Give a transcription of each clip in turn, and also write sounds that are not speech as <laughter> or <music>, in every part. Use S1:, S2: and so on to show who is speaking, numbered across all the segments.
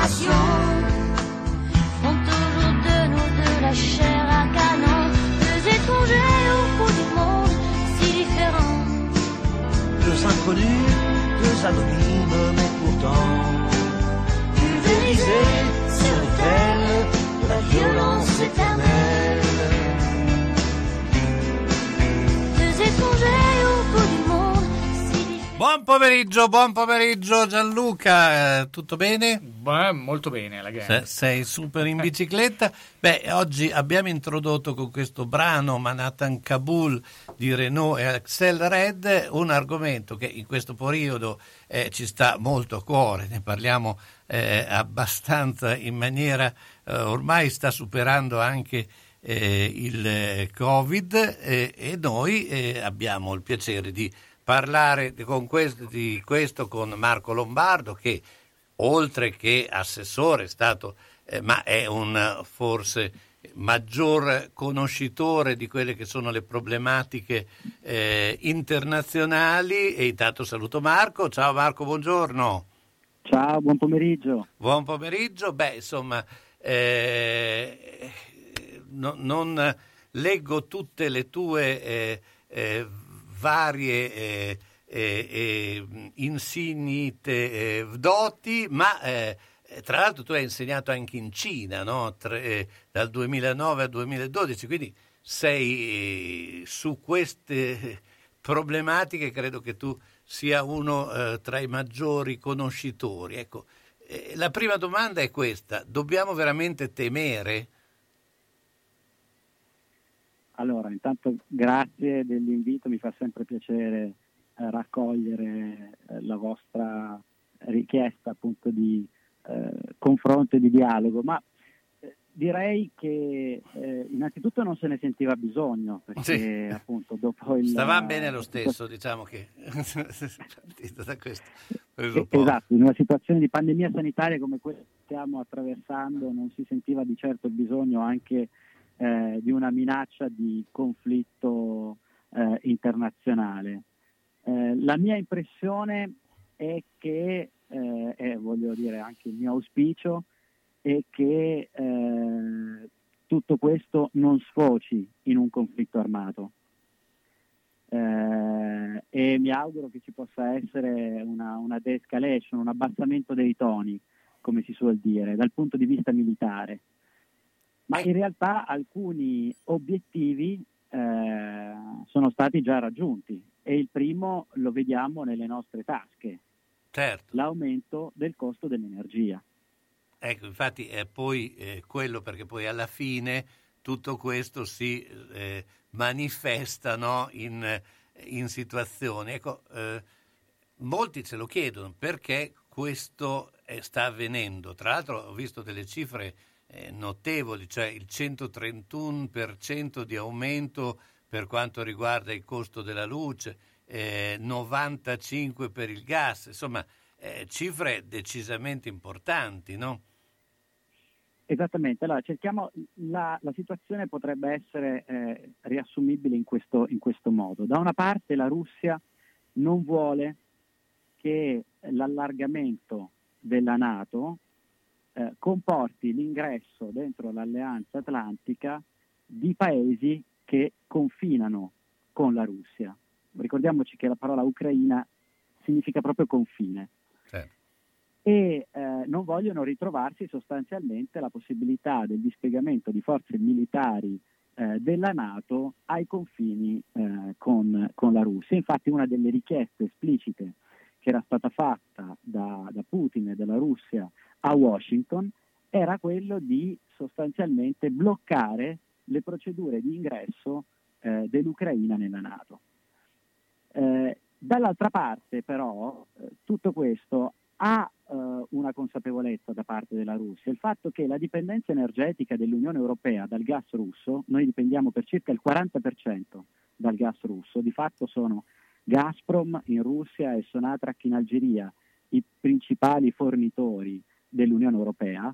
S1: Nations. Font toujours de nous de la chair à canon. Deux étrangers au bout du monde si différents.
S2: Deux inconnus, deux anonymes, mais pourtant pulvérisés sur l'autel de la violence éternelle.
S1: Deux étrangers au bout du monde si différents.
S3: Buon pomeriggio, buon pomeriggio Gianluca, eh, tutto bene?
S4: Beh, molto bene la gang.
S3: sei super in bicicletta. Beh, oggi abbiamo introdotto con questo brano Manhattan Kabul di Renault e Axel Red un argomento che in questo periodo eh, ci sta molto a cuore, ne parliamo eh, abbastanza in maniera, eh, ormai sta superando anche eh, il eh, Covid eh, e noi eh, abbiamo il piacere di parlare con questo, di questo con Marco Lombardo che oltre che assessore è stato, eh, ma è un eh, forse maggior conoscitore di quelle che sono le problematiche eh, internazionali e intanto saluto Marco. Ciao Marco, buongiorno.
S5: Ciao, buon pomeriggio.
S3: Buon pomeriggio. Beh, insomma, eh, no- non leggo tutte le tue eh, eh, varie eh, eh, insignite doti, ma tra l'altro tu hai insegnato anche in Cina, no? Tre- eh, dal 2009 al 2012, quindi sei eh, su queste problematiche, credo che tu sia uno eh, tra i maggiori conoscitori. Ecco, la prima domanda è questa, dobbiamo veramente temere?
S5: Allora, intanto grazie dell'invito, mi fa sempre piacere raccogliere eh, la vostra richiesta appunto di eh, confronto e di dialogo, ma eh, direi che eh, innanzitutto non se ne sentiva bisogno perché
S3: Sì.
S5: appunto dopo il
S3: Stavamo bene lo stesso, diciamo che <laughs> partito da questo.
S5: Esatto, in una situazione di pandemia sanitaria come quella che stiamo attraversando non si sentiva di certo il bisogno anche eh, di una minaccia di conflitto eh, internazionale. Eh, la mia impressione è che, eh, e voglio dire anche il mio auspicio, è che eh, tutto questo non sfoci in un conflitto armato. Eh, e mi auguro che ci possa essere una, una de-escalation, un abbassamento dei toni, come si suol dire, dal punto di vista militare. Ma in realtà alcuni obiettivi eh, sono stati già raggiunti e il primo lo vediamo nelle nostre tasche,
S3: Certo,
S5: l'aumento del costo dell'energia.
S3: ecco, infatti è poi eh, quello perché poi alla fine tutto questo si eh, manifesta no, in, in situazioni. Ecco, eh, molti ce lo chiedono perché questo eh, sta avvenendo. Tra l'altro ho visto delle cifre eh, notevoli, cioè il 131% di aumento per quanto riguarda il costo della luce, eh, 95% per il gas, insomma eh, cifre decisamente importanti, no?
S5: Esattamente, allora cerchiamo, la, la situazione potrebbe essere eh, riassumibile in questo, in questo modo. Da una parte la Russia non vuole che l'allargamento della Nato eh, comporti l'ingresso dentro l'alleanza atlantica di paesi che confinano con la Russia. Ricordiamoci che la parola Ucraina significa proprio confine
S3: Certo.
S5: e eh, non vogliono ritrovarsi sostanzialmente la possibilità del dispiegamento di forze militari eh, della Nato ai confini eh, con, con la Russia. Infatti una delle richieste esplicite che era stata fatta da, da Putin e dalla Russia a Washington era quello di sostanzialmente bloccare le procedure di ingresso eh, dell'Ucraina nella Nato. Eh, dall'altra parte però eh, tutto questo ha eh, una consapevolezza da parte della Russia, il fatto che la dipendenza energetica dell'Unione Europea dal gas russo, noi dipendiamo per circa il 40% dal gas russo, di fatto sono Gazprom in Russia e Sonatrach in Algeria i principali fornitori dell'Unione Europea,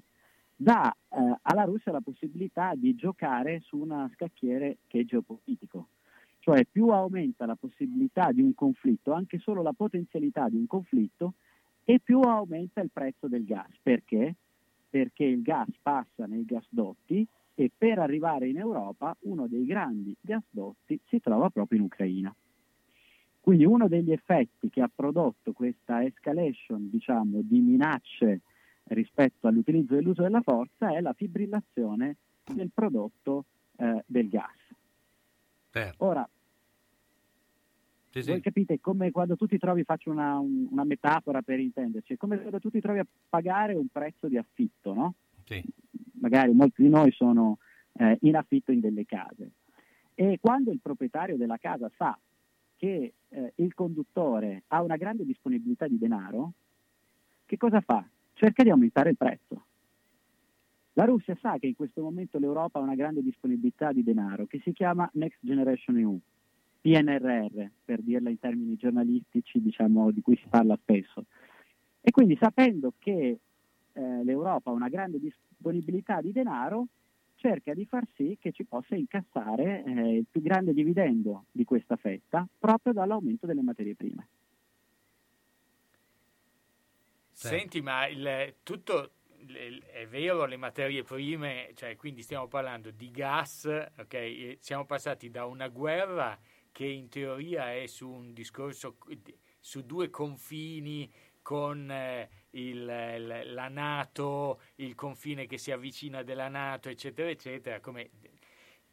S5: dà eh, alla Russia la possibilità di giocare su un scacchiere che è geopolitico. Cioè più aumenta la possibilità di un conflitto, anche solo la potenzialità di un conflitto, e più aumenta il prezzo del gas. Perché? Perché il gas passa nei gasdotti e per arrivare in Europa uno dei grandi gasdotti si trova proprio in Ucraina. Quindi uno degli effetti che ha prodotto questa escalation, diciamo, di minacce rispetto all'utilizzo dell'uso della forza è la fibrillazione del prodotto eh, del gas.
S3: certo.
S5: Ora,
S3: Sì,
S5: voi
S3: sì.
S5: capite come quando tu ti trovi, faccio una, un- una metafora per intenderci, è come quando tu ti trovi a pagare un prezzo di affitto, no?
S3: Sì.
S5: magari molti di noi sono eh, in affitto in delle case. E quando il proprietario della casa sa che eh, il conduttore ha una grande disponibilità di denaro, che cosa fa? Cerca di aumentare il prezzo. La Russia sa che in questo momento l'Europa ha una grande disponibilità di denaro che si chiama Next Generation EU, PNRR, per dirla in termini giornalistici, diciamo, di cui si parla spesso. E quindi sapendo che eh, l'Europa ha una grande disponibilità di denaro, cerca di far sì che ci possa incassare eh, il più grande dividendo di questa fetta proprio dall'aumento delle materie prime.
S4: Senti, ma il, tutto è vero, le materie prime, cioè quindi stiamo parlando di gas, ok? E Siamo passati da una guerra che in teoria è su un discorso su due confini con eh, il- la Nato, il confine che si avvicina della Nato, eccetera, eccetera, come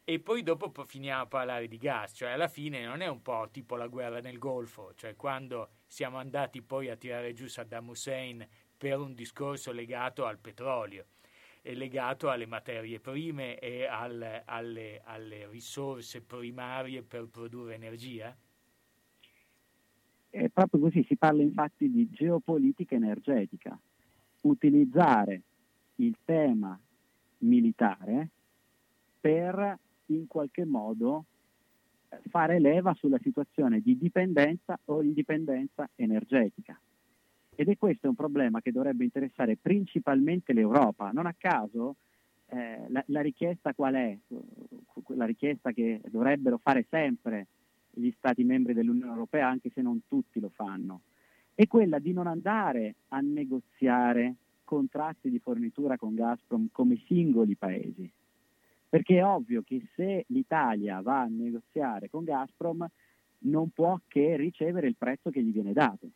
S4: e poi dopo po- finiamo a parlare di gas, cioè alla fine non è un po' tipo la guerra nel Golfo, cioè quando siamo andati poi a tirare giù Saddam Hussein per un discorso legato al petrolio legato alle materie prime e al- alle, alle risorse primarie per produrre energia?
S5: È proprio così, si parla infatti di geopolitica energetica. Utilizzare il tema militare per in qualche modo fare leva sulla situazione di dipendenza o indipendenza energetica. Ed è questo un problema che dovrebbe interessare principalmente l'Europa. Non a caso eh, la, la, richiesta qual è? La richiesta che dovrebbero fare sempre gli Stati membri dell'Unione Europea, anche se non tutti lo fanno, è quella di non andare a negoziare contratti di fornitura con Gazprom come singoli paesi. Perché è ovvio che se l'Italia va a negoziare con Gazprom non può che ricevere il prezzo che gli viene dato.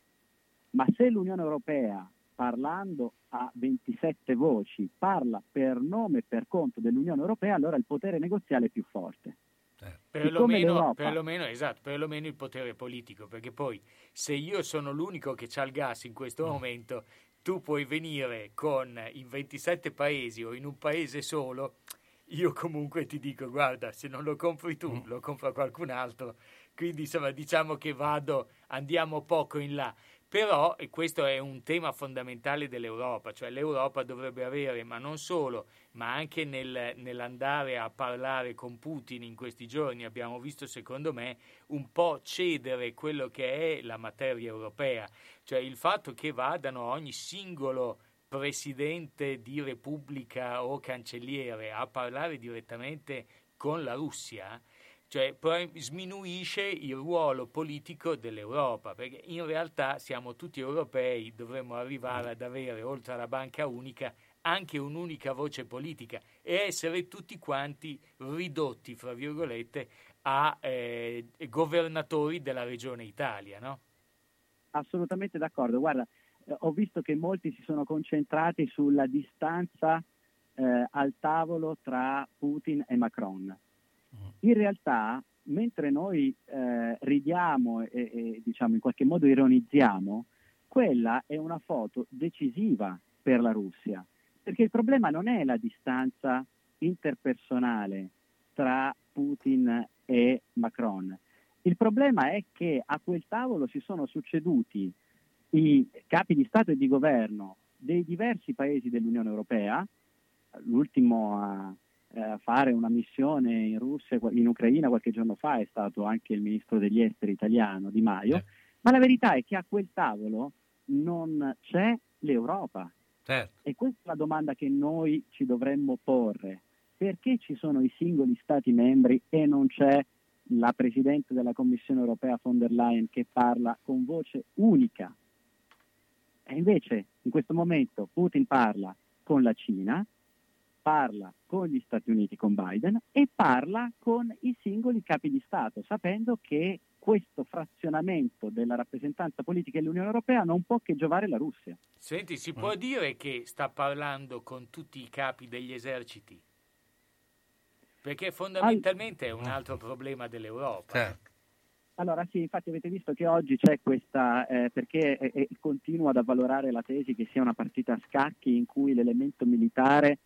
S5: Ma se l'Unione Europea, parlando a 27 voci, parla per nome e per conto dell'Unione Europea, allora il potere negoziale è più forte.
S4: Certo. Perlomeno, perlomeno, esatto, perlomeno il potere politico, perché poi se io sono l'unico che ha il gas in questo mm. momento, tu puoi venire con in 27 paesi o in un paese solo, io comunque ti dico guarda, se non lo compri tu, mm. lo compra qualcun altro. Quindi insomma, diciamo che vado, andiamo poco in là. Però, e questo è un tema fondamentale dell'Europa, cioè l'Europa dovrebbe avere, ma non solo, ma anche nel, nell'andare a parlare con Putin in questi giorni, abbiamo visto secondo me un po' cedere quello che è la materia europea, cioè il fatto che vadano ogni singolo presidente di repubblica o cancelliere a parlare direttamente con la Russia, cioè sminuisce il ruolo politico dell'Europa, perché in realtà siamo tutti europei, dovremmo arrivare ad avere, oltre alla banca unica, anche un'unica voce politica e essere tutti quanti ridotti, fra virgolette, a eh, governatori della regione Italia, no?
S5: Assolutamente d'accordo. Guarda, ho visto che molti si sono concentrati sulla distanza eh, al tavolo tra Putin e Macron in realtà, mentre noi eh, ridiamo e, e diciamo in qualche modo ironizziamo, quella è una foto decisiva per la Russia, perché il problema non è la distanza interpersonale tra Putin e Macron. Il problema è che a quel tavolo si sono succeduti i capi di Stato e di governo dei diversi paesi dell'Unione Europea, l'ultimo a, eh, fare una missione in Russia, in Ucraina qualche giorno fa è stato anche il ministro degli esteri italiano Di Maio, eh. ma la verità è che a quel tavolo non c'è l'Europa. Certo. E questa è la domanda che noi ci dovremmo porre. Perché ci sono i singoli Stati membri e non c'è la Presidente della Commissione europea von der Leyen che parla con voce unica? E invece in questo momento Putin parla con la Cina, parla con gli Stati Uniti, con Biden, e parla con i singoli capi di Stato, sapendo che questo frazionamento della rappresentanza politica dell'Unione Europea non può che giovare la Russia.
S4: Senti, si può dire che sta parlando con tutti i capi degli eserciti? Perché fondamentalmente è un altro problema dell'Europa. Certo.
S5: Allora sì, infatti avete visto che oggi c'è questa, eh, perché eh, continua ad avvalorare la tesi che sia una partita a scacchi in cui l'elemento militare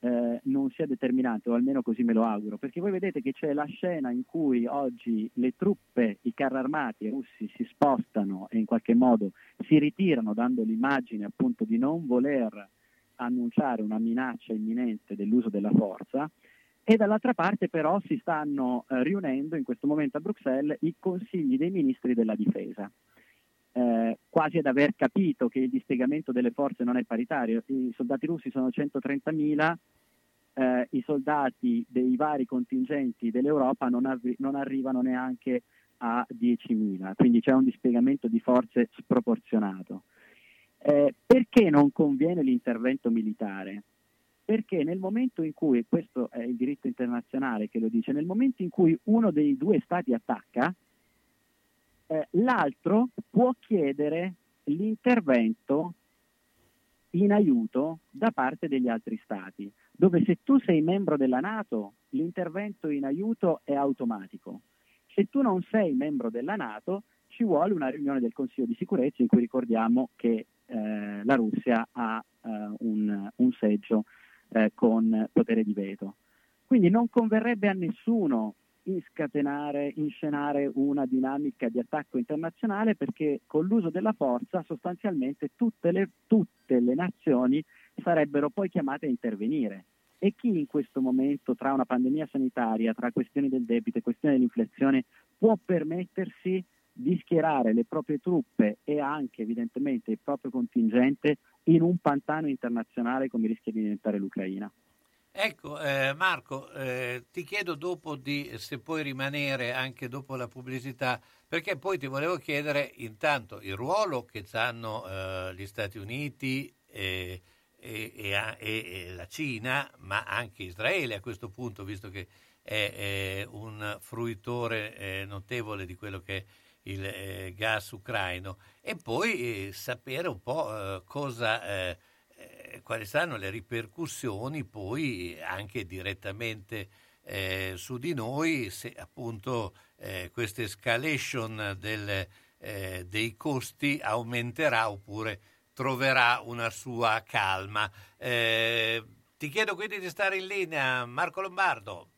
S5: eh, non sia determinante, o almeno così me lo auguro, perché voi vedete che c'è la scena in cui oggi le truppe, i carri armati russi si spostano e in qualche modo si ritirano dando l'immagine appunto di non voler annunciare una minaccia imminente dell'uso della forza e dall'altra parte però si stanno eh, riunendo in questo momento a Bruxelles i consigli dei ministri della difesa. Eh, quasi ad aver capito che il dispiegamento delle forze non è paritario. I soldati russi sono 130.000, eh, i soldati dei vari contingenti dell'Europa non, arri- non arrivano neanche a 10.000, quindi c'è un dispiegamento di forze sproporzionato. Eh, perché non conviene l'intervento militare? Perché nel momento in cui, questo è il diritto internazionale che lo dice, nel momento in cui uno dei due stati attacca, eh, l'altro può chiedere l'intervento in aiuto da parte degli altri stati, dove se tu sei membro della Nato l'intervento in aiuto è automatico. Se tu non sei membro della Nato ci vuole una riunione del Consiglio di sicurezza in cui ricordiamo che eh, la Russia ha eh, un, un, seggio eh, con potere di veto. Quindi non converrebbe a nessuno inscatenare, inscenare una dinamica di attacco internazionale perché con l'uso della forza sostanzialmente tutte le, tutte le nazioni sarebbero poi chiamate a intervenire. E chi in questo momento, tra una pandemia sanitaria, tra questioni del debito e questioni dell'inflazione, può permettersi di schierare le proprie truppe e anche evidentemente il proprio contingente in un pantano internazionale come rischia di diventare l'Ucraina.
S3: Ecco, eh, Marco, eh, ti chiedo dopo di, se puoi rimanere anche dopo la pubblicità, perché poi ti volevo chiedere intanto il ruolo che hanno eh, gli Stati Uniti e, e, e, e, la Cina, ma anche Israele a questo punto, visto che è, è un fruitore eh, notevole di quello che è il eh, gas ucraino, e poi eh, sapere un po' cosa eh, quali saranno le ripercussioni poi anche direttamente eh, su di noi se appunto eh, questa escalation del, eh, dei costi aumenterà oppure troverà una sua calma. Eh, ti chiedo quindi di stare in linea, Marco Lombardo.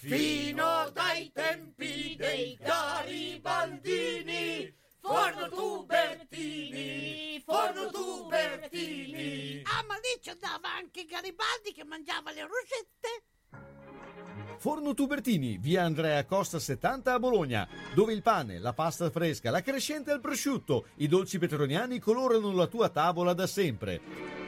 S6: Fino dai tempi dei Garibaldini Forno Tubertini, Forno Tubertini.
S7: Ah, ma lì ci andava anche Garibaldi che mangiava le rosette.
S8: Forno Tubertini, via Andrea Costa 70 a Bologna, dove il pane, la pasta fresca, la crescente al prosciutto, i dolci petroniani colorano la tua tavola da sempre.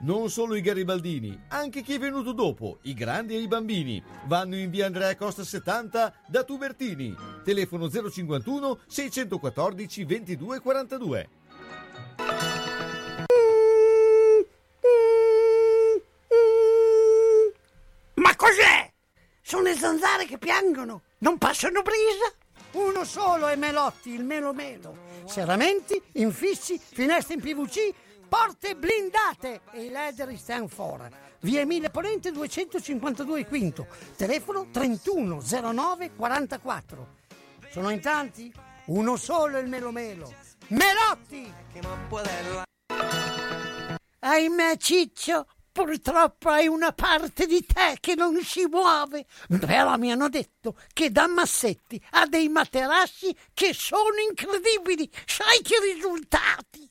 S8: Non solo i garibaldini, anche chi è venuto dopo, i grandi e i bambini, vanno in via Andrea Costa 70 da Tubertini. Telefono 051 614 2242.
S7: Ma cos'è? Sono le zanzare che piangono, non passano brisa. Uno solo è Melotti, il Melo Melo. Serramenti, infissi, finestre in PVC porte blindate e i leder stand for. Via Emile Ponente 252 Quinto, telefono 3109 44. Sono in tanti? Uno solo il Melo Melo. Melotti! Ahimè Ciccio, purtroppo hai una parte di te che non si muove. Però mi hanno detto che da Massetti ha dei materassi che sono incredibili. Sai che risultati!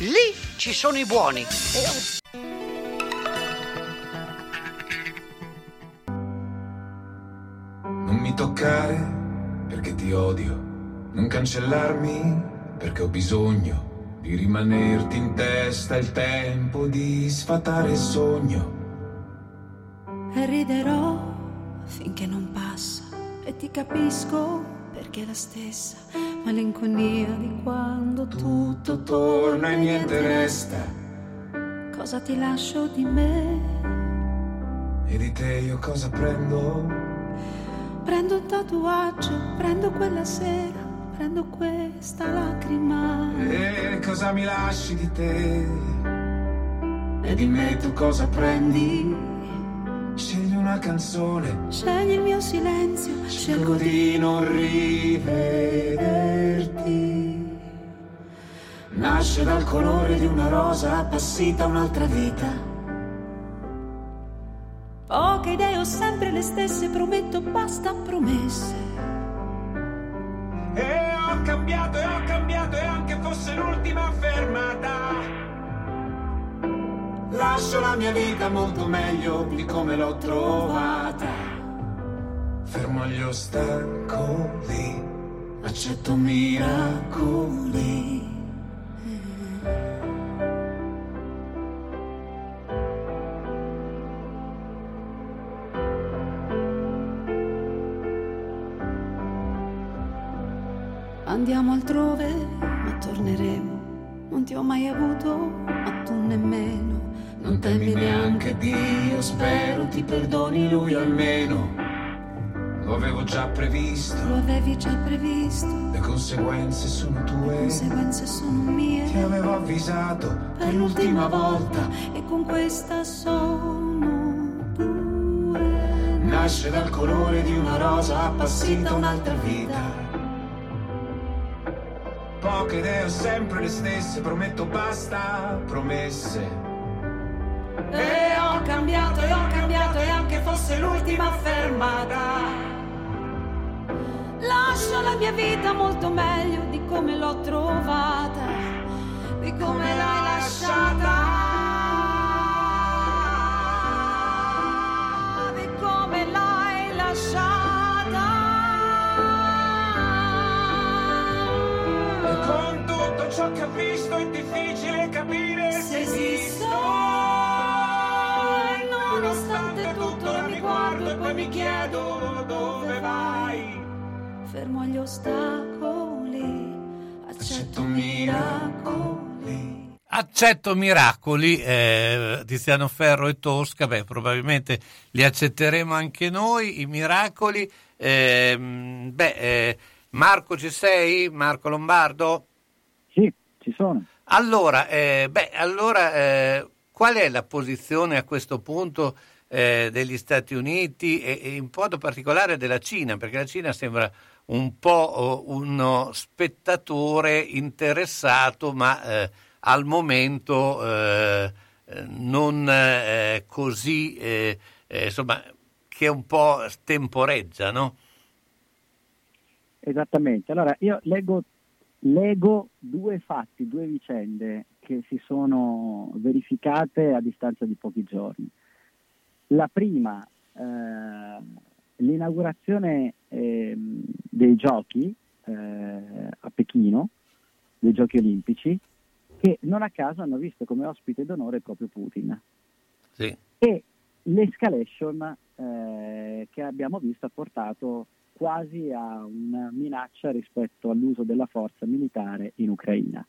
S7: Lì ci sono i buoni.
S9: Non mi toccare perché ti odio, non cancellarmi perché ho bisogno di rimanerti in testa il tempo di sfatare il sogno.
S10: E riderò finché non passa e ti capisco perché è la stessa malinconia di quando tutto torna e niente resta. Cosa ti lascio di me?
S9: E di te io cosa prendo?
S10: Prendo un tatuaggio, prendo quella sera, prendo questa lacrima.
S9: E cosa mi lasci di te? E di me tu cosa prendi? Scegli una canzone.
S10: Scegli il mio silenzio.
S9: Scelgo di non rivederti. Nasce dal colore di una rosa appassita un'altra vita.
S10: Poche idee ho sempre le stesse, prometto basta promesse.
S9: E ho cambiato e ho cambiato e anche fosse l'ultima fermata. Lascio la mia vita molto meglio di come l'ho trovata. Fermo gli ostacoli, accetto miracoli.
S10: Andiamo altrove, ma torneremo. Non ti ho mai avuto, ma tu nemmeno
S9: non temi neanche Dio, spero ti perdoni lui almeno. Lo avevo già previsto.
S10: Lo avevi già previsto.
S9: Le conseguenze sono tue.
S10: Le conseguenze sono mie.
S9: Ti avevo avvisato per l'ultima volta.
S10: E con questa sono due.
S9: Nasce dal colore di una rosa appassita un'altra vita. Poche idee ho sempre le stesse, prometto basta promesse.
S10: E ho cambiato, e ho cambiato, e anche fosse l'ultima fermata. Lascio la mia vita molto meglio di come l'ho trovata, di come l'hai lasciata, di come l'hai lasciata.
S9: E con tutto ciò che ho visto è difficile capire
S10: Se esisto, e e poi mi chiedo
S9: dove vai.
S10: fermo agli ostacoli, accetto miracoli.
S3: Accetto miracoli, eh, Tiziano Ferro e Tosca, beh, probabilmente li accetteremo anche noi, i miracoli. Ehm, beh, eh, Marco ci sei? Marco Lombardo?
S5: Sì, ci sono.
S3: Allora, eh, beh, allora eh, qual è la posizione a questo punto eh, degli Stati Uniti e, e in modo particolare della Cina? Perché la Cina sembra un po' oh, uno spettatore interessato, ma eh, al momento eh, non eh, così, eh, eh, insomma, che un po' temporeggia, no?
S5: Esattamente. Allora, io leggo, leggo due fatti, due vicende che si sono verificate a distanza di pochi giorni. La prima, eh, l'inaugurazione ehm, dei giochi eh, a Pechino, dei giochi olimpici, che non a caso hanno visto come ospite d'onore proprio Putin.
S3: Sì.
S5: E l'escalation eh, che abbiamo visto ha portato quasi a una minaccia rispetto all'uso della forza militare in Ucraina.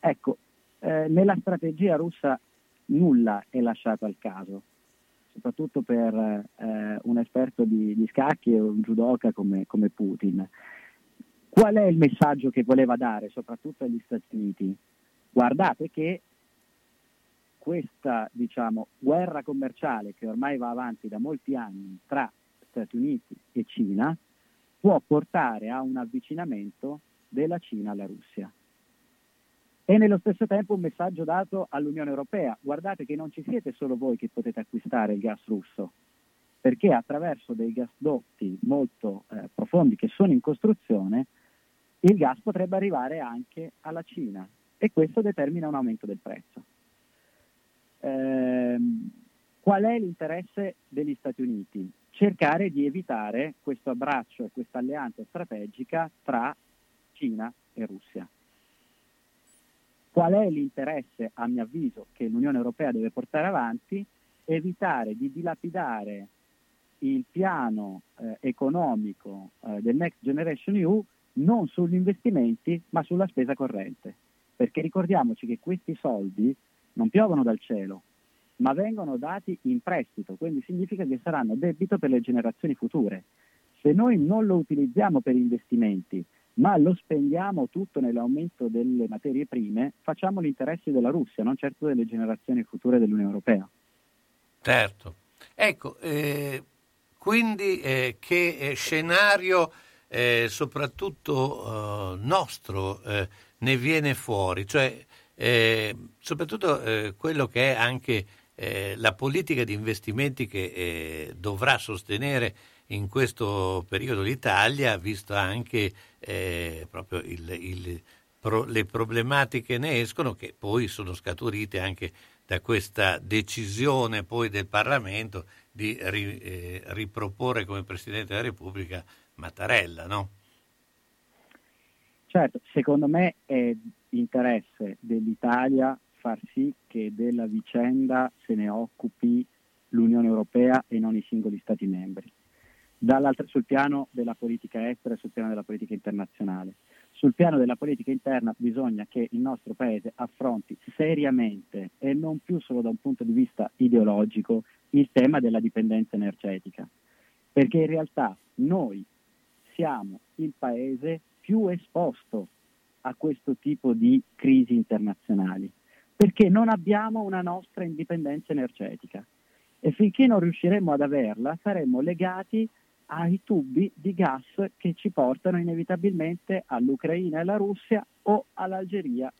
S5: Ecco, eh, nella strategia russa nulla è lasciato al caso, soprattutto per eh, un esperto di, di, scacchi e un judoka come, come Putin. Qual è il messaggio che voleva dare, soprattutto agli Stati Uniti? Guardate che questa diciamo, guerra commerciale che ormai va avanti da molti anni tra Stati Uniti e Cina può portare a un avvicinamento della Cina alla Russia. E nello stesso tempo un messaggio dato all'Unione Europea. Guardate che non ci siete solo voi che potete acquistare il gas russo, perché attraverso dei gasdotti molto eh, profondi che sono in costruzione, il gas potrebbe arrivare anche alla Cina e questo determina un aumento del prezzo. Ehm, qual è l'interesse degli Stati Uniti? Cercare di evitare questo abbraccio e questa alleanza strategica tra Cina e Russia. Qual è l'interesse, a mio avviso, che l'Unione Europea deve portare avanti? Evitare di dilapidare il piano eh, economico eh, del Next Generation EU non sugli investimenti ma sulla spesa corrente. Perché ricordiamoci che questi soldi non piovono dal cielo, ma vengono dati in prestito, quindi significa che saranno debito per le generazioni future. Se noi non lo utilizziamo per investimenti, ma lo spendiamo tutto nell'aumento delle materie prime, facciamo gli interessi della Russia, non certo delle generazioni future dell'Unione Europea.
S3: Certo. Ecco, eh, quindi eh, che eh, scenario eh, soprattutto eh, nostro eh, ne viene fuori? Cioè, soprattutto quello che è anche la politica di investimenti che dovrà sostenere in questo periodo l'Italia, visto anche eh, proprio il, il, pro, le problematiche ne escono, che poi sono scaturite anche da questa decisione poi del Parlamento di ri, eh, riproporre come Presidente della Repubblica Mattarella, no?
S5: Certo, secondo me è interesse dell'Italia far sì che della vicenda se ne occupi l'Unione Europea e non i singoli Stati membri. Dall'altro sul piano della politica estera e sul piano della politica internazionale. sul piano della politica interna bisogna che il nostro Paese affronti seriamente e non più solo da un punto di vista ideologico il tema della dipendenza energetica, perché in realtà noi siamo il Paese più esposto a questo tipo di crisi internazionali, perché non abbiamo una nostra indipendenza energetica e finché non riusciremo ad averla saremo legati ai tubi di gas che ci portano inevitabilmente all'Ucraina e alla Russia o all'Algeria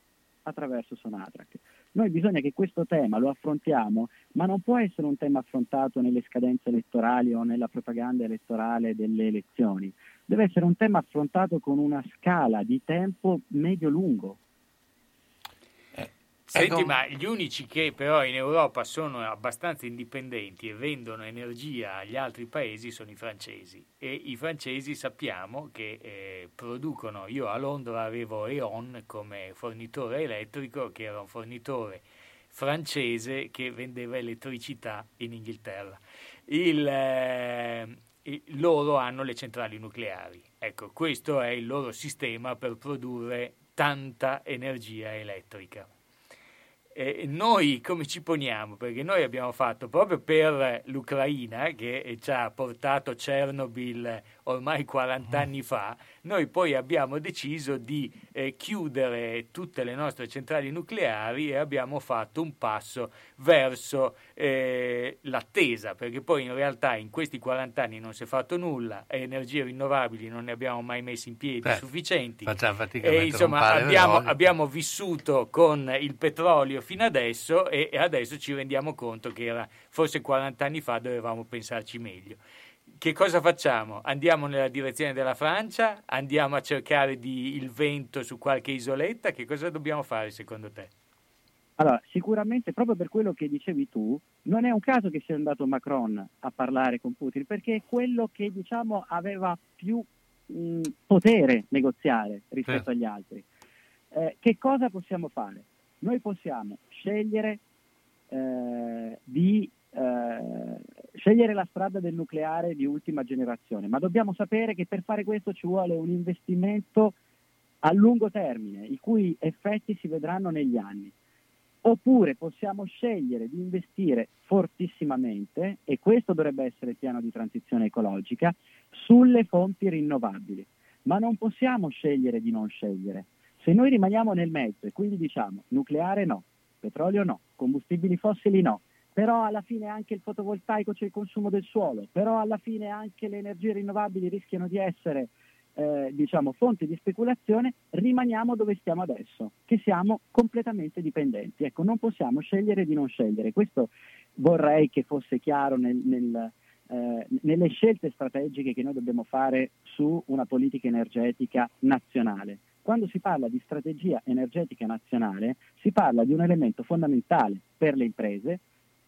S5: attraverso Sonatrak. Noi bisogna che questo tema lo affrontiamo, ma non può essere un tema affrontato nelle scadenze elettorali o nella propaganda elettorale delle elezioni. Deve essere un tema affrontato con una scala di tempo medio-lungo.
S4: Senti,
S3: Ecco.
S4: ma gli unici che però in Europa sono abbastanza indipendenti e vendono energia agli altri paesi sono i francesi. E i francesi sappiamo che eh, producono, io a Londra avevo E.ON come fornitore elettrico, che era un fornitore francese che vendeva elettricità in Inghilterra. Il, eh, loro hanno le centrali nucleari. Ecco, questo è il loro sistema per produrre tanta energia elettrica. E noi come ci poniamo? Perché noi abbiamo fatto proprio per l'Ucraina, che ci ha portato Chernobyl ormai 40 anni fa, noi poi abbiamo deciso di eh, chiudere tutte le nostre centrali nucleari e abbiamo fatto un passo verso eh, l'attesa, perché poi in realtà in questi 40 anni non si è fatto nulla, e energie rinnovabili non ne abbiamo mai messi in piedi
S3: Beh,
S4: sufficienti.
S3: Facciamo fatica
S4: E insomma abbiamo, abbiamo vissuto con il petrolio fino adesso e, e adesso ci rendiamo conto che era, forse 40 anni fa dovevamo pensarci meglio. Che cosa facciamo? Andiamo nella direzione della Francia? Andiamo a cercare di- il vento su qualche isoletta? Che cosa dobbiamo fare secondo te?
S5: Allora, sicuramente proprio per quello che dicevi tu, non è un caso che sia andato Macron a parlare con Putin, perché è quello che diciamo aveva più mh, potere negoziare rispetto
S11: Certo.
S5: agli altri. Eh, che cosa possiamo fare? Noi possiamo scegliere eh, di eh, scegliere la strada del nucleare di ultima generazione, ma dobbiamo sapere che per fare questo ci vuole un investimento a lungo termine, i cui effetti si vedranno negli anni. Oppure possiamo scegliere di investire fortissimamente, e questo dovrebbe essere il piano di transizione ecologica, sulle fonti rinnovabili. Ma non possiamo scegliere di non scegliere. Se noi rimaniamo nel mezzo e quindi diciamo nucleare no, petrolio no, combustibili fossili no, però alla fine anche il fotovoltaico c'è il consumo del suolo, però alla fine anche le energie rinnovabili rischiano di essere eh, diciamo, fonti di speculazione, rimaniamo dove stiamo adesso, che siamo completamente dipendenti. Ecco, non possiamo scegliere di non scegliere. Questo vorrei che fosse chiaro nel- nel, eh, nelle scelte strategiche che noi dobbiamo fare su una politica energetica nazionale. Quando si parla di strategia energetica nazionale si parla di un elemento fondamentale per le imprese,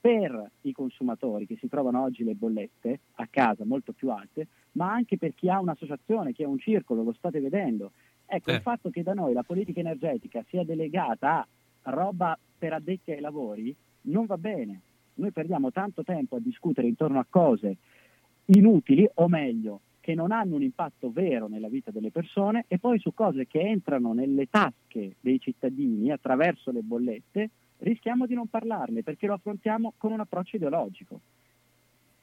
S5: per i consumatori che si trovano oggi le bollette a casa molto più alte, ma anche per chi ha un'associazione, chi ha un circolo, lo state vedendo. Ecco,
S11: Eh.
S5: il fatto che da noi la politica energetica sia delegata a roba per addetti ai lavori non va bene. Noi perdiamo tanto tempo a discutere intorno a cose inutili, o meglio, che non hanno un impatto vero nella vita delle persone e poi su cose che entrano nelle tasche dei cittadini attraverso le bollette rischiamo di non parlarne perché lo affrontiamo con un approccio ideologico.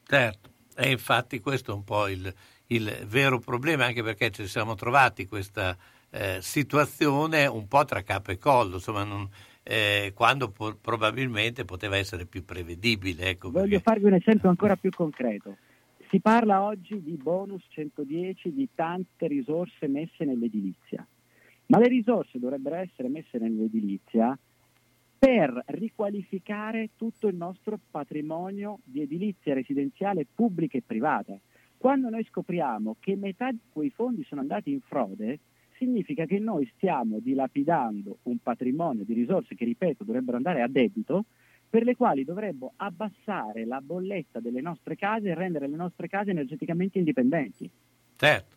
S3: Certo, e infatti questo è un po' il, il vero problema, anche perché ci siamo trovati questa eh, situazione un po' tra capo e collo, insomma, non- eh, quando po- probabilmente poteva essere più prevedibile. Ecco,
S5: Voglio
S3: perché-
S5: farvi un esempio ancora più concreto. Si parla oggi di bonus 110, di tante risorse messe nell'edilizia, ma le risorse dovrebbero essere messe nell'edilizia per riqualificare tutto il nostro patrimonio di edilizia residenziale pubblica e privata. Quando noi scopriamo che metà di quei fondi sono andati in frode, significa che noi stiamo dilapidando un patrimonio di risorse che, ripeto, dovrebbero andare a debito, per le quali dovremmo abbassare la bolletta delle nostre case e rendere le nostre case energeticamente indipendenti.
S3: Certo,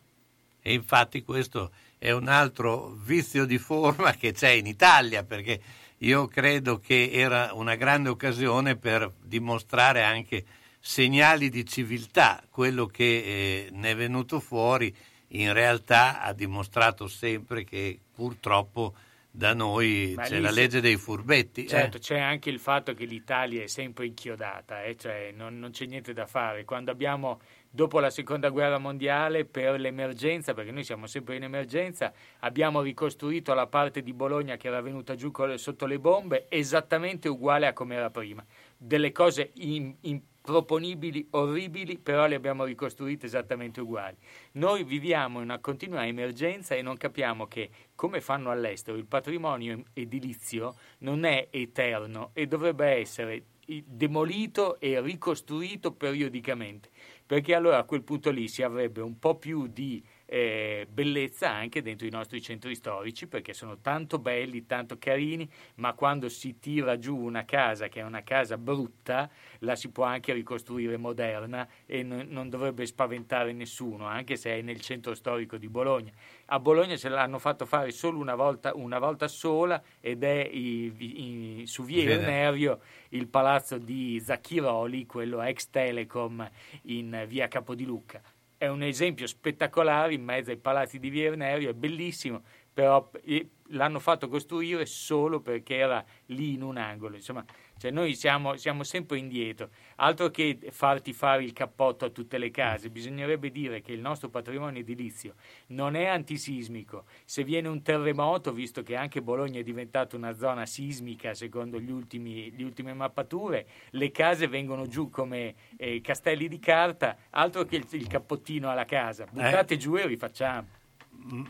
S3: e infatti questo è un altro vizio di forma che c'è in Italia, perché io credo che era una grande occasione per dimostrare anche segnali di civiltà, quello che eh, ne è venuto fuori in realtà ha dimostrato sempre che purtroppo da noi
S4: Ma
S3: c'è la legge dei furbetti. eh.
S4: Certo, c'è anche il fatto che l'Italia è sempre inchiodata, eh, cioè non, non c'è niente da fare. Quando abbiamo, dopo la seconda guerra mondiale, per l'emergenza, perché noi siamo sempre in emergenza, abbiamo ricostruito la parte di Bologna che era venuta giù sotto le bombe esattamente uguale a come era prima. Delle cose improponibili, orribili, però le abbiamo ricostruite esattamente uguali. Noi viviamo in una continua emergenza e non capiamo che, come fanno all'estero, il patrimonio edilizio non è eterno e dovrebbe essere demolito e ricostruito periodicamente, perché allora a quel punto lì si avrebbe un po' più di eh, bellezza anche dentro i nostri centri storici, perché sono tanto belli, tanto carini, ma quando si tira giù una casa che è una casa brutta, la si può anche ricostruire moderna e non, non dovrebbe spaventare nessuno, anche se è nel centro storico di Bologna. A Bologna ce l'hanno fatto fare solo una volta, una volta sola ed è i- i- su Via. Nervio il palazzo di Zacchiroli, quello ex Telecom in via Capodiluca. È un esempio spettacolare in mezzo ai palazzi di Via Nervio, è bellissimo, però eh, l'hanno fatto costruire solo perché era lì in un angolo. Insomma, cioè noi siamo, siamo sempre indietro. Altro che farti fare il cappotto a tutte le case, bisognerebbe dire che il nostro patrimonio edilizio non è antisismico. Se viene un terremoto, visto che anche Bologna è diventata una zona sismica secondo gli ultimi, le ultime mappature, le case vengono giù come eh, castelli di carta, altro che il, il cappottino alla casa. Buttate giù e rifacciamo.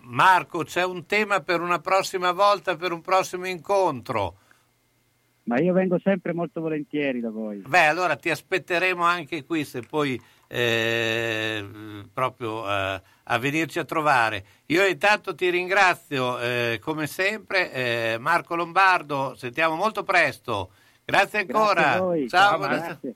S3: Marco, c'è un tema per una prossima volta, per un prossimo incontro.
S5: Ma io vengo sempre molto volentieri da voi.
S3: Beh, allora ti aspetteremo anche qui se poi eh, proprio eh, a venirci a trovare. Io intanto ti ringrazio eh, come sempre, eh, Marco Lombardo, sentiamo molto presto. Grazie ancora.
S5: Grazie.
S3: Ciao,
S5: Ciao,
S3: buona-
S5: grazie.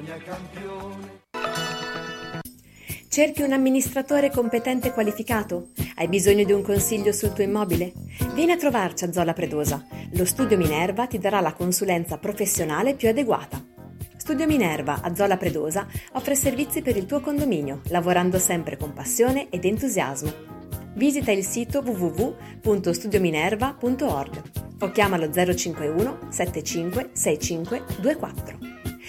S6: Bologna campione.
S12: Cerchi un amministratore competente e qualificato? Hai bisogno di un consiglio sul tuo immobile? Vieni a trovarci a Zola Predosa. Lo Studio Minerva ti darà la consulenza professionale più adeguata. Studio Minerva a Zola Predosa offre servizi per il tuo condominio, lavorando sempre con passione ed entusiasmo. Visita il sito www.studiominerva.org o chiamalo 051 75 65 24.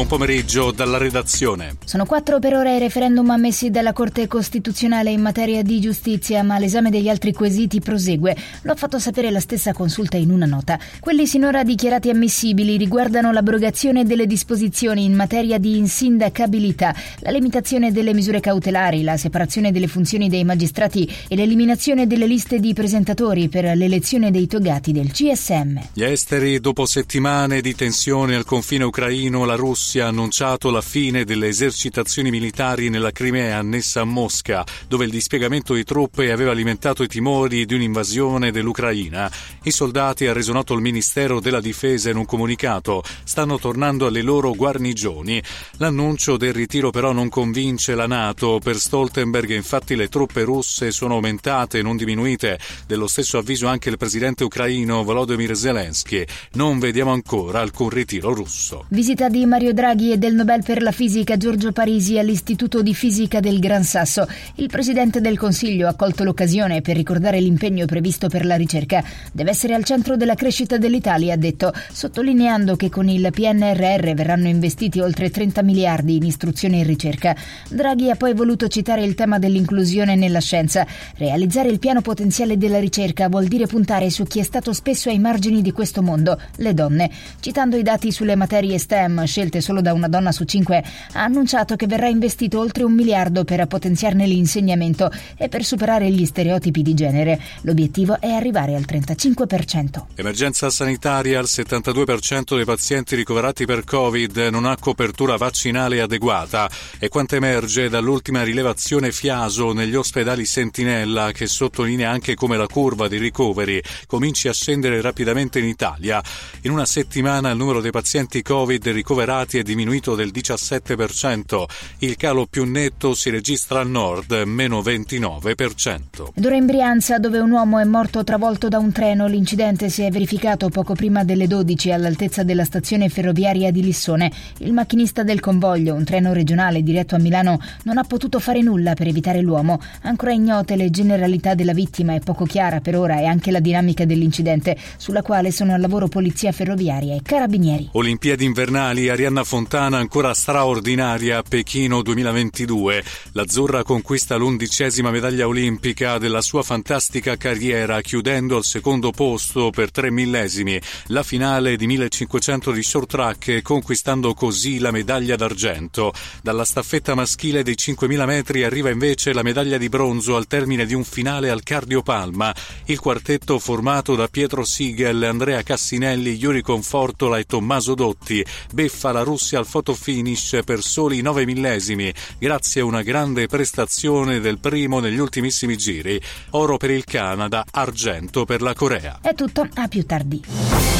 S13: Buon pomeriggio dalla redazione.
S14: Sono quattro per ora i referendum ammessi dalla Corte Costituzionale in materia di giustizia, ma l'esame degli altri quesiti prosegue. Lo ha fatto sapere la stessa consulta in una nota. Quelli sinora dichiarati ammissibili riguardano l'abrogazione delle disposizioni in materia di insindacabilità, la limitazione delle misure cautelari, la separazione delle funzioni dei magistrati e l'eliminazione delle liste di presentatori per l'elezione dei togati del CSM.
S13: Gli esteri, dopo settimane di tensione al confine ucraino, la Russia Russia ha annunciato la fine delle esercitazioni militari nella Crimea annessa a Mosca, dove il dispiegamento di truppe aveva alimentato i timori di un'invasione dell'Ucraina. I soldati, ha reso noto il Ministero della Difesa in un comunicato, stanno tornando alle loro guarnigioni. L'annuncio del ritiro però non convince la Nato. Per Stoltenberg infatti le truppe russe sono aumentate, non diminuite. Dello stesso avviso anche il presidente ucraino Volodymyr Zelensky. Non vediamo ancora alcun ritiro russo.
S14: Visita di Mario Draghi e del Nobel per la fisica Giorgio Parisi all'Istituto di Fisica del Gran Sasso. Il Presidente del Consiglio ha colto l'occasione per ricordare l'impegno previsto per la ricerca. Deve essere al centro della crescita dell'Italia, ha detto, sottolineando che con il PNRR verranno investiti oltre 30 miliardi in istruzione e ricerca. Draghi ha poi voluto citare il tema dell'inclusione nella scienza. Realizzare il piano potenziale della ricerca vuol dire puntare su chi è stato spesso ai margini di questo mondo, le donne. Citando i dati sulle materie STEM scelte solo da una donna su cinque, ha annunciato che verrà investito oltre un miliardo per potenziarne l'insegnamento e per superare gli stereotipi di genere. L'obiettivo è arrivare al 35%.
S13: Emergenza sanitaria, il 72% dei pazienti ricoverati per Covid non ha copertura vaccinale adeguata. È quanto emerge dall'ultima rilevazione Fiaso negli ospedali Sentinella, che sottolinea anche come la curva dei ricoveri cominci a scendere rapidamente in Italia. In una settimana il numero dei pazienti Covid ricoverati è diminuito del 17%. Il calo più netto si registra al nord, meno 29%.
S14: Ed ora in Brianza, dove un uomo è morto travolto da un treno, l'incidente si è verificato poco prima delle 12 all'altezza della stazione ferroviaria di Lissone. Il macchinista del convoglio, un treno regionale diretto a Milano, non ha potuto fare nulla per evitare l'uomo. Ancora ignote le generalità della vittima e poco chiara per ora e anche la dinamica dell'incidente, sulla quale sono al lavoro polizia ferroviaria e carabinieri.
S13: Olimpiadi invernali, Arianna Fontana ancora straordinaria a Pechino 2022. L'azzurra conquista l'undicesima medaglia olimpica della sua fantastica carriera, chiudendo al secondo posto per tre millesimi la finale di 1500 di short track conquistando così la medaglia d'argento. Dalla staffetta maschile dei 5000 metri arriva invece la medaglia di bronzo al termine di un finale al cardiopalma. Il quartetto formato da Pietro Siegel, Andrea Cassinelli, Yuri Confortola e Tommaso Dotti beffa la Russia al fotofinish per soli 9 millesimi, grazie a una grande prestazione del primo negli ultimissimi giri. Oro per il Canada, argento per la Corea.
S14: È tutto, a più tardi.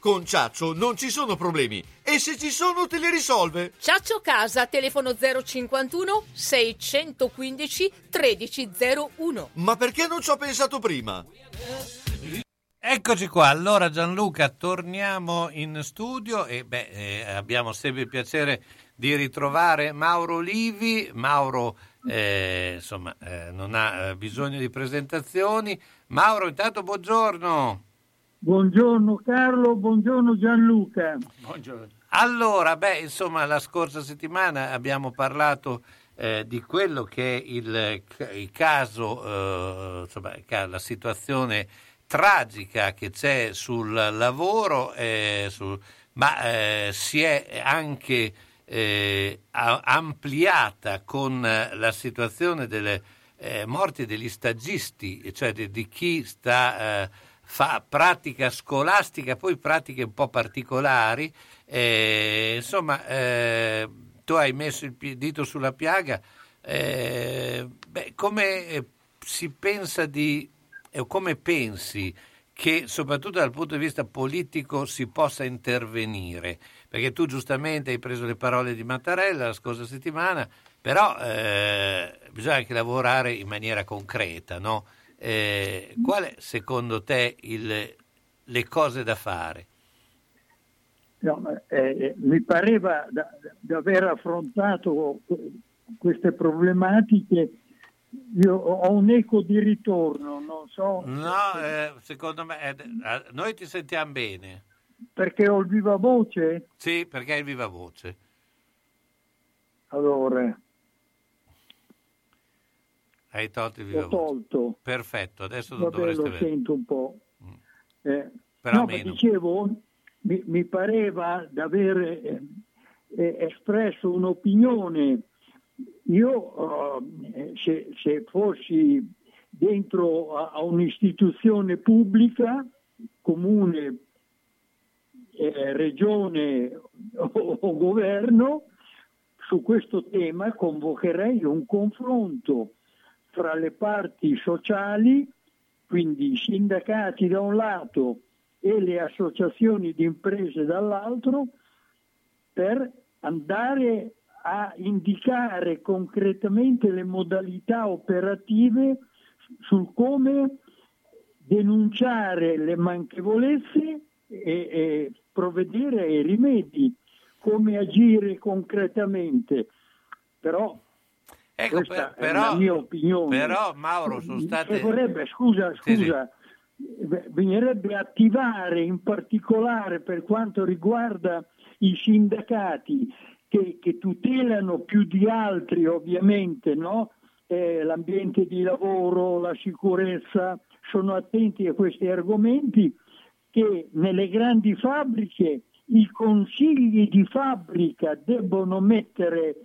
S8: Con Ciaccio non ci sono problemi. E se ci sono, te li risolve.
S15: Ciaccio Casa, telefono 051 615 1301.
S8: Ma perché non ci ho pensato prima?
S3: Eccoci qua, allora Gianluca, torniamo in studio e beh, eh, abbiamo sempre il piacere di ritrovare Mauro Livi. Mauro, eh, insomma, eh, non ha eh, bisogno di presentazioni. Mauro, intanto buongiorno.
S16: Buongiorno Carlo, buongiorno Gianluca.
S3: Buongiorno. Allora, beh, insomma, la scorsa settimana abbiamo parlato eh, di quello che è il, il caso, eh, insomma, la situazione tragica che c'è sul lavoro, eh, sul, ma eh, si è anche eh, ampliata con la situazione delle eh, morti degli stagisti, cioè di, di chi sta fa pratica scolastica, poi pratiche un po' particolari. Eh, insomma, eh, tu hai messo il dito sulla piaga. Eh, beh, come si pensa di, come pensi che soprattutto dal punto di vista politico si possa intervenire, perché tu giustamente hai preso le parole di Mattarella la scorsa settimana, però eh, bisogna anche lavorare in maniera concreta, no? Eh, qual è secondo te il, le cose da fare?
S16: No, eh, mi pareva di aver affrontato queste problematiche io ho un eco di ritorno, non so.
S3: No, eh, secondo me eh, noi ti sentiamo bene.
S16: Perché ho il viva voce?
S3: Sì, perché hai il viva voce.
S16: Allora.
S3: Hai tolto il viva
S16: tolto.
S3: Perfetto, adesso
S16: Vabbè,
S3: dovreste
S16: lo
S3: vedere.
S16: sento un po'. Eh,
S3: Però
S16: no, dicevo, mi, mi pareva di aver eh, eh, espresso un'opinione. Io, eh, se, se fossi dentro a, a un'istituzione pubblica, comune, eh, regione o, o governo, su questo tema convocherei un confronto fra le parti sociali, quindi i sindacati da un lato e le associazioni di imprese dall'altro, per andare a indicare concretamente le modalità operative sul come denunciare le manchevolezze e, e provvedere ai rimedi, come agire concretamente. Però
S3: Ecco, per-
S16: è
S3: però-
S16: la mia opinione.
S3: però, Mauro, sono state-
S16: Se vorrebbe, scusa,
S3: Sì, sì.
S16: scusa, beh, bisognerebbe attivare in particolare per quanto riguarda i sindacati che, che tutelano più di altri ovviamente no? Eh, l'ambiente di lavoro, la sicurezza, sono attenti a questi argomenti che nelle grandi fabbriche i consigli di fabbrica debbono mettere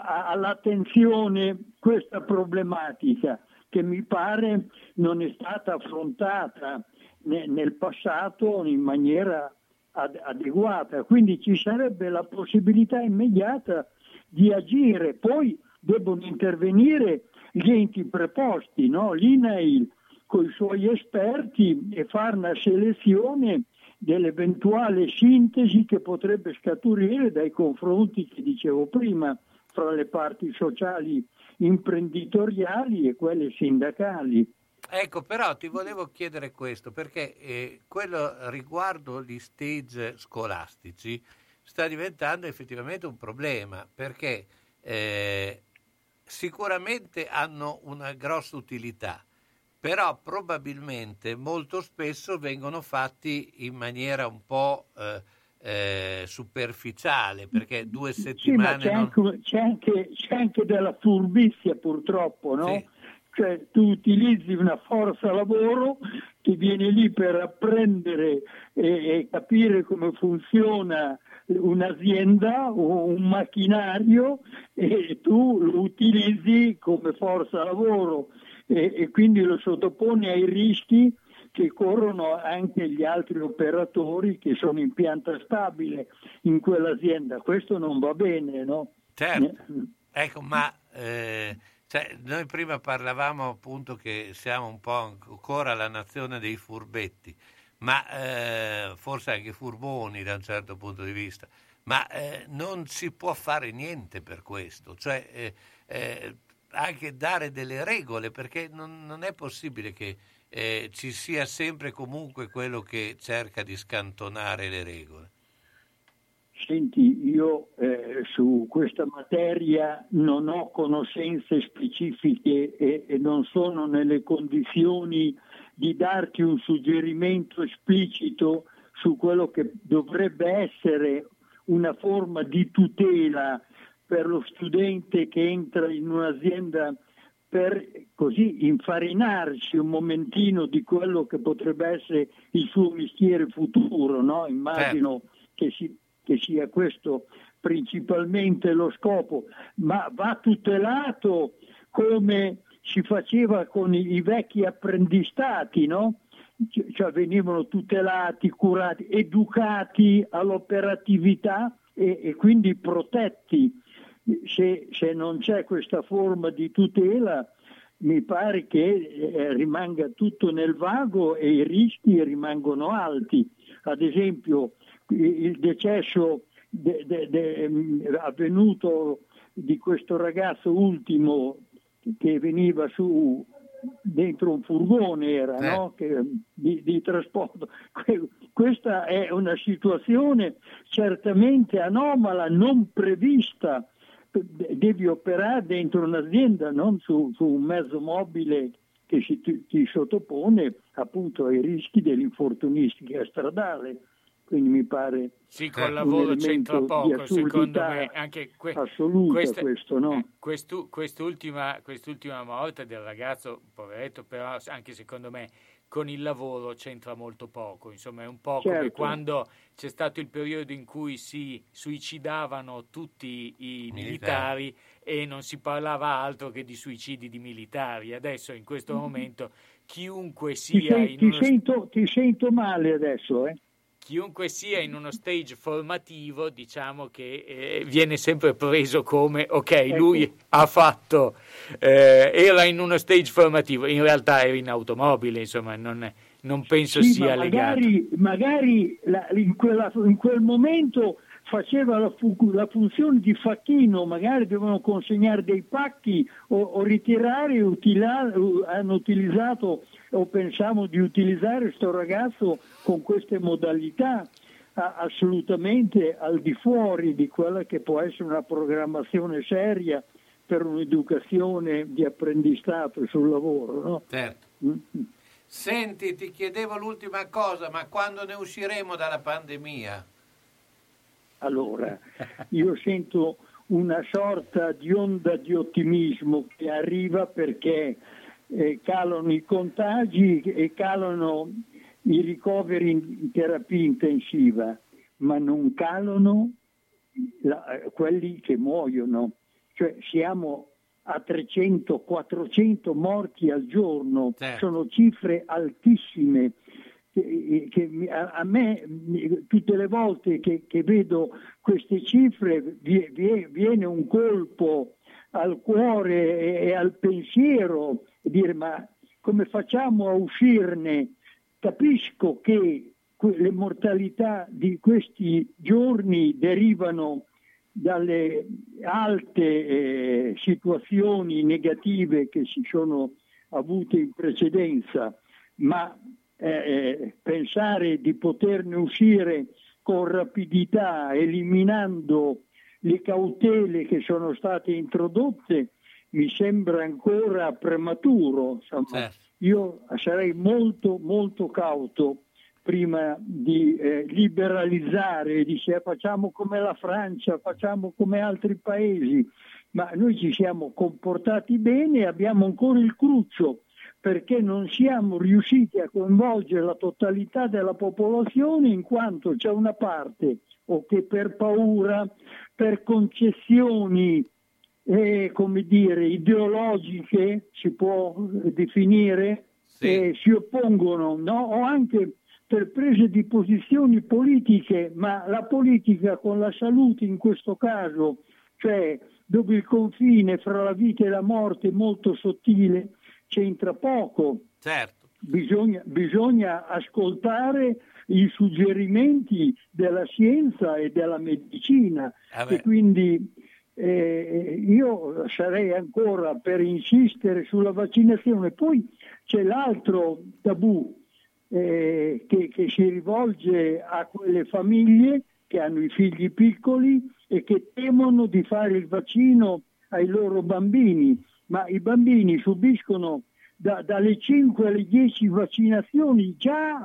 S16: all'attenzione questa problematica che mi pare non è stata affrontata ne- nel passato in maniera ad- adeguata. Quindi ci sarebbe la possibilità immediata di agire. Poi debbono intervenire gli enti preposti, no? l'INAIL con i suoi esperti e fare una selezione dell'eventuale sintesi che potrebbe scaturire dai confronti che dicevo prima fra le parti sociali imprenditoriali e quelle sindacali.
S3: Ecco, però ti volevo chiedere questo, perché eh, quello riguardo gli stage scolastici sta diventando effettivamente un problema, perché eh, sicuramente hanno una grossa utilità, però probabilmente molto spesso vengono fatti in maniera un po' eh, eh, superficiale, perché due
S16: Sì, ma
S3: settimane...
S16: c'è,
S3: non-
S16: anche, c'è anche- c'è anche della furbizia purtroppo, no? Cioè tu utilizzi una forza lavoro che viene lì per apprendere e, e capire come funziona un'azienda o un macchinario e tu lo utilizzi come forza lavoro e, e quindi lo sottoponi ai rischi che corrono anche gli altri operatori che sono in pianta stabile in quell'azienda. Questo non va bene, no?
S3: Certo, ecco, ma eh, cioè, noi prima parlavamo appunto che siamo un po' ancora la nazione dei furbetti, ma eh, forse anche furboni da un certo punto di vista, ma eh, non si può fare niente per questo, cioè eh, eh, anche dare delle regole, perché non, non è possibile che eh, ci sia sempre comunque quello che cerca di scantonare le regole.
S16: Senti, io eh, su questa materia non ho conoscenze specifiche e, e non sono nelle condizioni di darti un suggerimento esplicito su quello che dovrebbe essere una forma di tutela per lo studente che entra in un'azienda per così infarinarsi un momentino di quello che potrebbe essere il suo mestiere futuro, no? Immagino che, si- che sia questo principalmente lo scopo, ma va tutelato come si faceva con i, i vecchi apprendistati, no? Cioè- Cioè venivano tutelati, curati, educati all'operatività e, e quindi protetti se, se non c'è questa forma di tutela mi pare che eh, rimanga tutto nel vago e i rischi rimangono alti. Ad esempio il decesso de, de, de, avvenuto di questo ragazzo ultimo che veniva su dentro un furgone era,
S3: Eh.
S16: no? Che- di, di trasporto. Que- Questa è una situazione certamente anomala, non prevista. Devi operare dentro un'azienda, non su, su un mezzo mobile che si, ti, ti sottopone appunto ai rischi dell'infortunistica stradale. Quindi mi pare
S4: Sì, col
S16: un
S4: lavoro c'entra poco, secondo me. Anche que-
S16: assoluta
S4: questa-
S16: questo, no?
S4: eh, questu- quest'ultima, quest'ultima morte del ragazzo, poveretto, però anche secondo me con il lavoro c'entra molto poco. Insomma, è un po' come
S16: Certo.
S4: quando c'è stato il periodo in cui si suicidavano tutti i militari e non si parlava altro che di suicidi di militari. Adesso, in questo momento, chiunque
S16: Ti,
S4: sia
S16: sen-
S4: in
S16: ti
S4: uno
S16: sento, ti sento male adesso, eh?
S4: Chiunque sia in uno stage formativo, diciamo che eh, viene sempre preso come ok,
S16: Ecco.
S4: lui ha fatto, eh, era in uno stage formativo, in realtà era in automobile, insomma, non, non penso
S16: Sì,
S4: sia
S16: ma
S4: legato.
S16: magari, magari la- in, quella- in quel momento faceva la, fu- la funzione di facchino, magari dovevano consegnare dei pacchi o, o ritirare, utila- hanno utilizzato o pensiamo di utilizzare questo ragazzo con queste modalità a- assolutamente al di fuori di quella che può essere una programmazione seria per un'educazione di apprendistato sul lavoro. No?
S3: Certo.
S16: Mm.
S3: Senti, ti chiedevo l'ultima cosa, ma quando ne usciremo dalla pandemia?
S16: Allora, <laughs> io sento una sorta di onda di ottimismo che arriva perché eh, calano i contagi e calano i ricoveri in terapia intensiva, ma non calano la- eh, quelli che muoiono. Cioè siamo a 300-400 morti al giorno, sono cifre altissime che, mi- a, me tutte le volte che, che vedo queste cifre vi- vi- viene un colpo al cuore e, e al pensiero dire ma come facciamo a uscirne? Capisco che le mortalità di questi giorni derivano dalle alte eh, situazioni negative che si sono avute in precedenza, ma eh, eh, pensare di poterne uscire con rapidità, eliminando le cautele che sono state introdotte, mi sembra ancora prematuro. insomma. Io sarei molto, molto cauto prima di eh, liberalizzare, dice facciamo come la Francia, facciamo come altri paesi, ma noi ci siamo comportati bene e abbiamo ancora il cruccio perché non siamo riusciti a coinvolgere la totalità della popolazione in quanto c'è una parte o che per paura, per concessioni eh, come dire, ideologiche, si può definire, eh, si oppongono, no? o anche per prese di posizioni politiche, ma la politica con la salute in questo caso, cioè dove il confine fra la vita e la morte è molto sottile, c'entra poco.
S3: Certo.
S16: Bisogna, bisogna ascoltare i suggerimenti della scienza e della medicina
S3: Vabbè.
S16: e quindi eh, io sarei ancora per insistere sulla vaccinazione. Poi c'è l'altro tabù eh, che, che si rivolge a quelle famiglie che hanno i figli piccoli e che temono di fare il vaccino ai loro bambini, ma i bambini subiscono da- dalle 5 alle 10 vaccinazioni già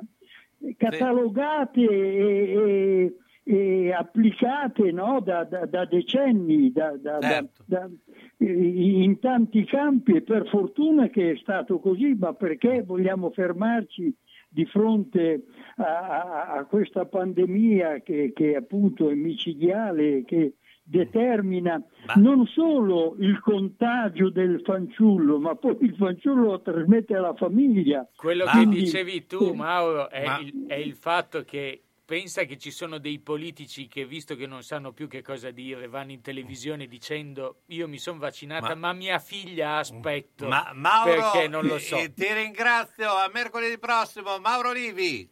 S16: catalogate e, e- e applicate no, da, da- da decenni da- in tanti campi e per fortuna che è stato così, ma perché vogliamo fermarci di fronte a, a- a questa pandemia che, che appunto è micidiale, che determina non solo il contagio del fanciullo, ma poi il fanciullo lo trasmette alla famiglia.
S4: Quello che
S16: Quindi-
S4: dicevi tu,
S16: eh,
S4: Mauro, è, il, è il fatto che pensa che ci sono dei politici che, visto che non sanno più che cosa dire, vanno in televisione dicendo io mi sono vaccinata, ma,
S3: Ma-
S4: mia figlia aspetto.
S3: Ma Mauro,
S4: perché non lo so.
S3: eh, ti ringrazio, a mercoledì prossimo, Mauro Livi.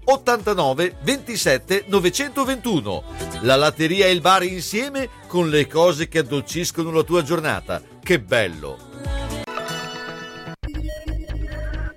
S8: 89 27 921. La latteria e il bar insieme con le cose che addolciscono la tua giornata. Che bello!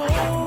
S17: I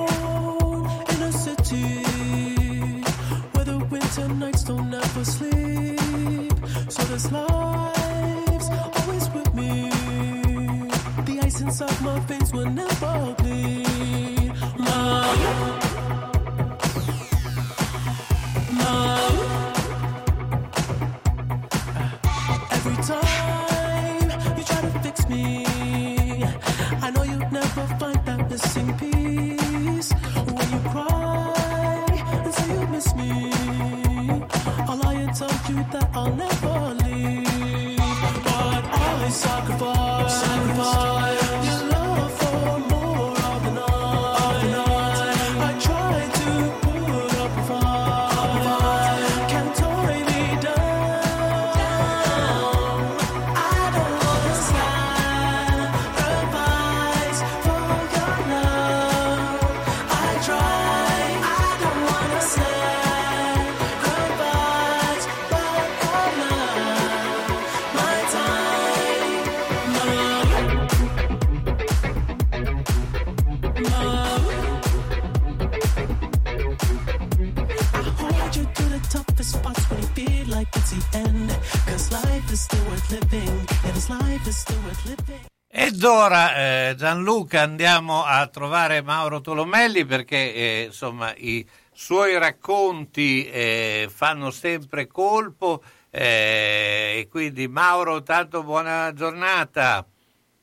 S3: Ed ora eh, Gianluca andiamo a trovare Mauro Tolomelli perché eh, insomma i suoi racconti eh, fanno sempre colpo eh, e quindi Mauro tanto buona giornata.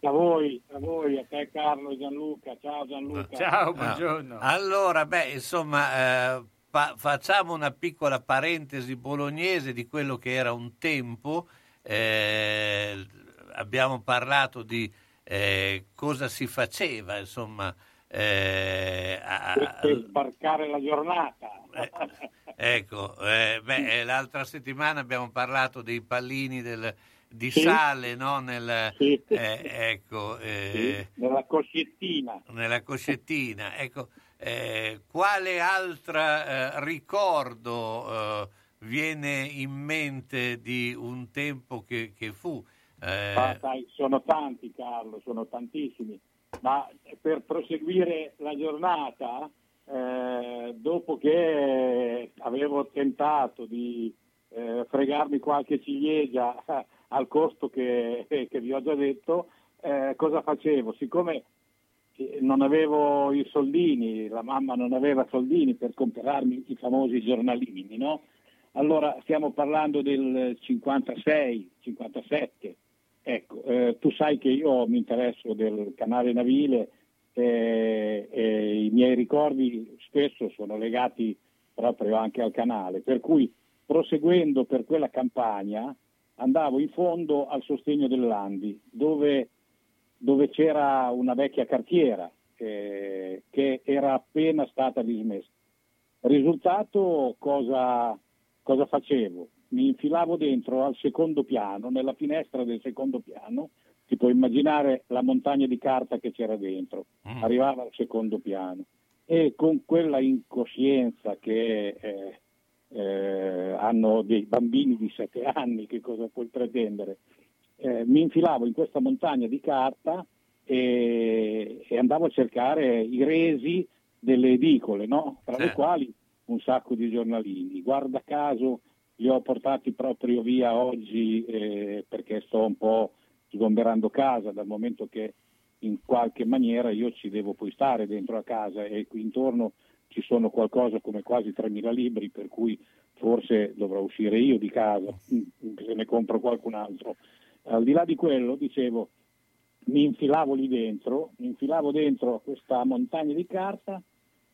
S18: A voi, a voi, a te Carlo e Gianluca. Ciao Gianluca.
S3: Ah, Allora, beh, insomma, eh, fa- facciamo una piccola parentesi bolognese di quello che era un tempo. Eh, abbiamo parlato di eh, cosa si faceva, insomma, eh, a-
S18: Per, per sbarcare la giornata.
S3: ecco, eh, beh, eh, l'altra settimana abbiamo parlato dei pallini del- di
S18: Sì.
S3: sale, no? Nel,
S18: Sì.
S3: eh, ecco, eh,
S18: Sì, nella cosciettina.
S3: nella coscettina. Ecco, eh, quale altro ricordo eh, viene in mente di un tempo che, che fu? Eh,
S18: Ma sai, sono tanti Carlo, sono tantissimi, ma per proseguire la giornata, eh, dopo che avevo tentato di eh, fregarmi qualche ciliegia <laughs> al costo che, <laughs> che vi ho già detto, eh, cosa facevo? Siccome eh, non avevo i soldini, la mamma non aveva soldini per comprarmi i famosi giornalini, no? Allora stiamo parlando del 56, 57. Ecco, eh, tu sai che io mi interesso del canale navile eh, e i miei ricordi spesso sono legati proprio anche al canale, per cui proseguendo per quella campagna andavo in fondo al sostegno dell'Andi, dove, dove c'era una vecchia cartiera eh, che era appena stata dismessa. Risultato cosa, cosa facevo? Mi infilavo dentro al secondo piano, nella finestra del secondo piano, ti puoi immaginare la montagna di carta che c'era dentro, arrivava al secondo piano e con quella incoscienza che eh, eh, hanno dei bambini di sette anni, che cosa puoi pretendere? Eh, mi infilavo in questa montagna di carta e, e andavo a cercare i resi delle edicole, no? tra le quali un sacco di giornalini. Guarda caso li ho portati proprio via oggi eh, perché sto un po' sgomberando casa dal momento che in qualche maniera io ci devo poi stare dentro a casa e qui intorno ci sono qualcosa come quasi 3.000 libri per cui forse dovrò uscire io di casa se ne compro qualcun altro. Al di là di quello, dicevo, mi infilavo lì dentro, mi infilavo dentro questa montagna di carta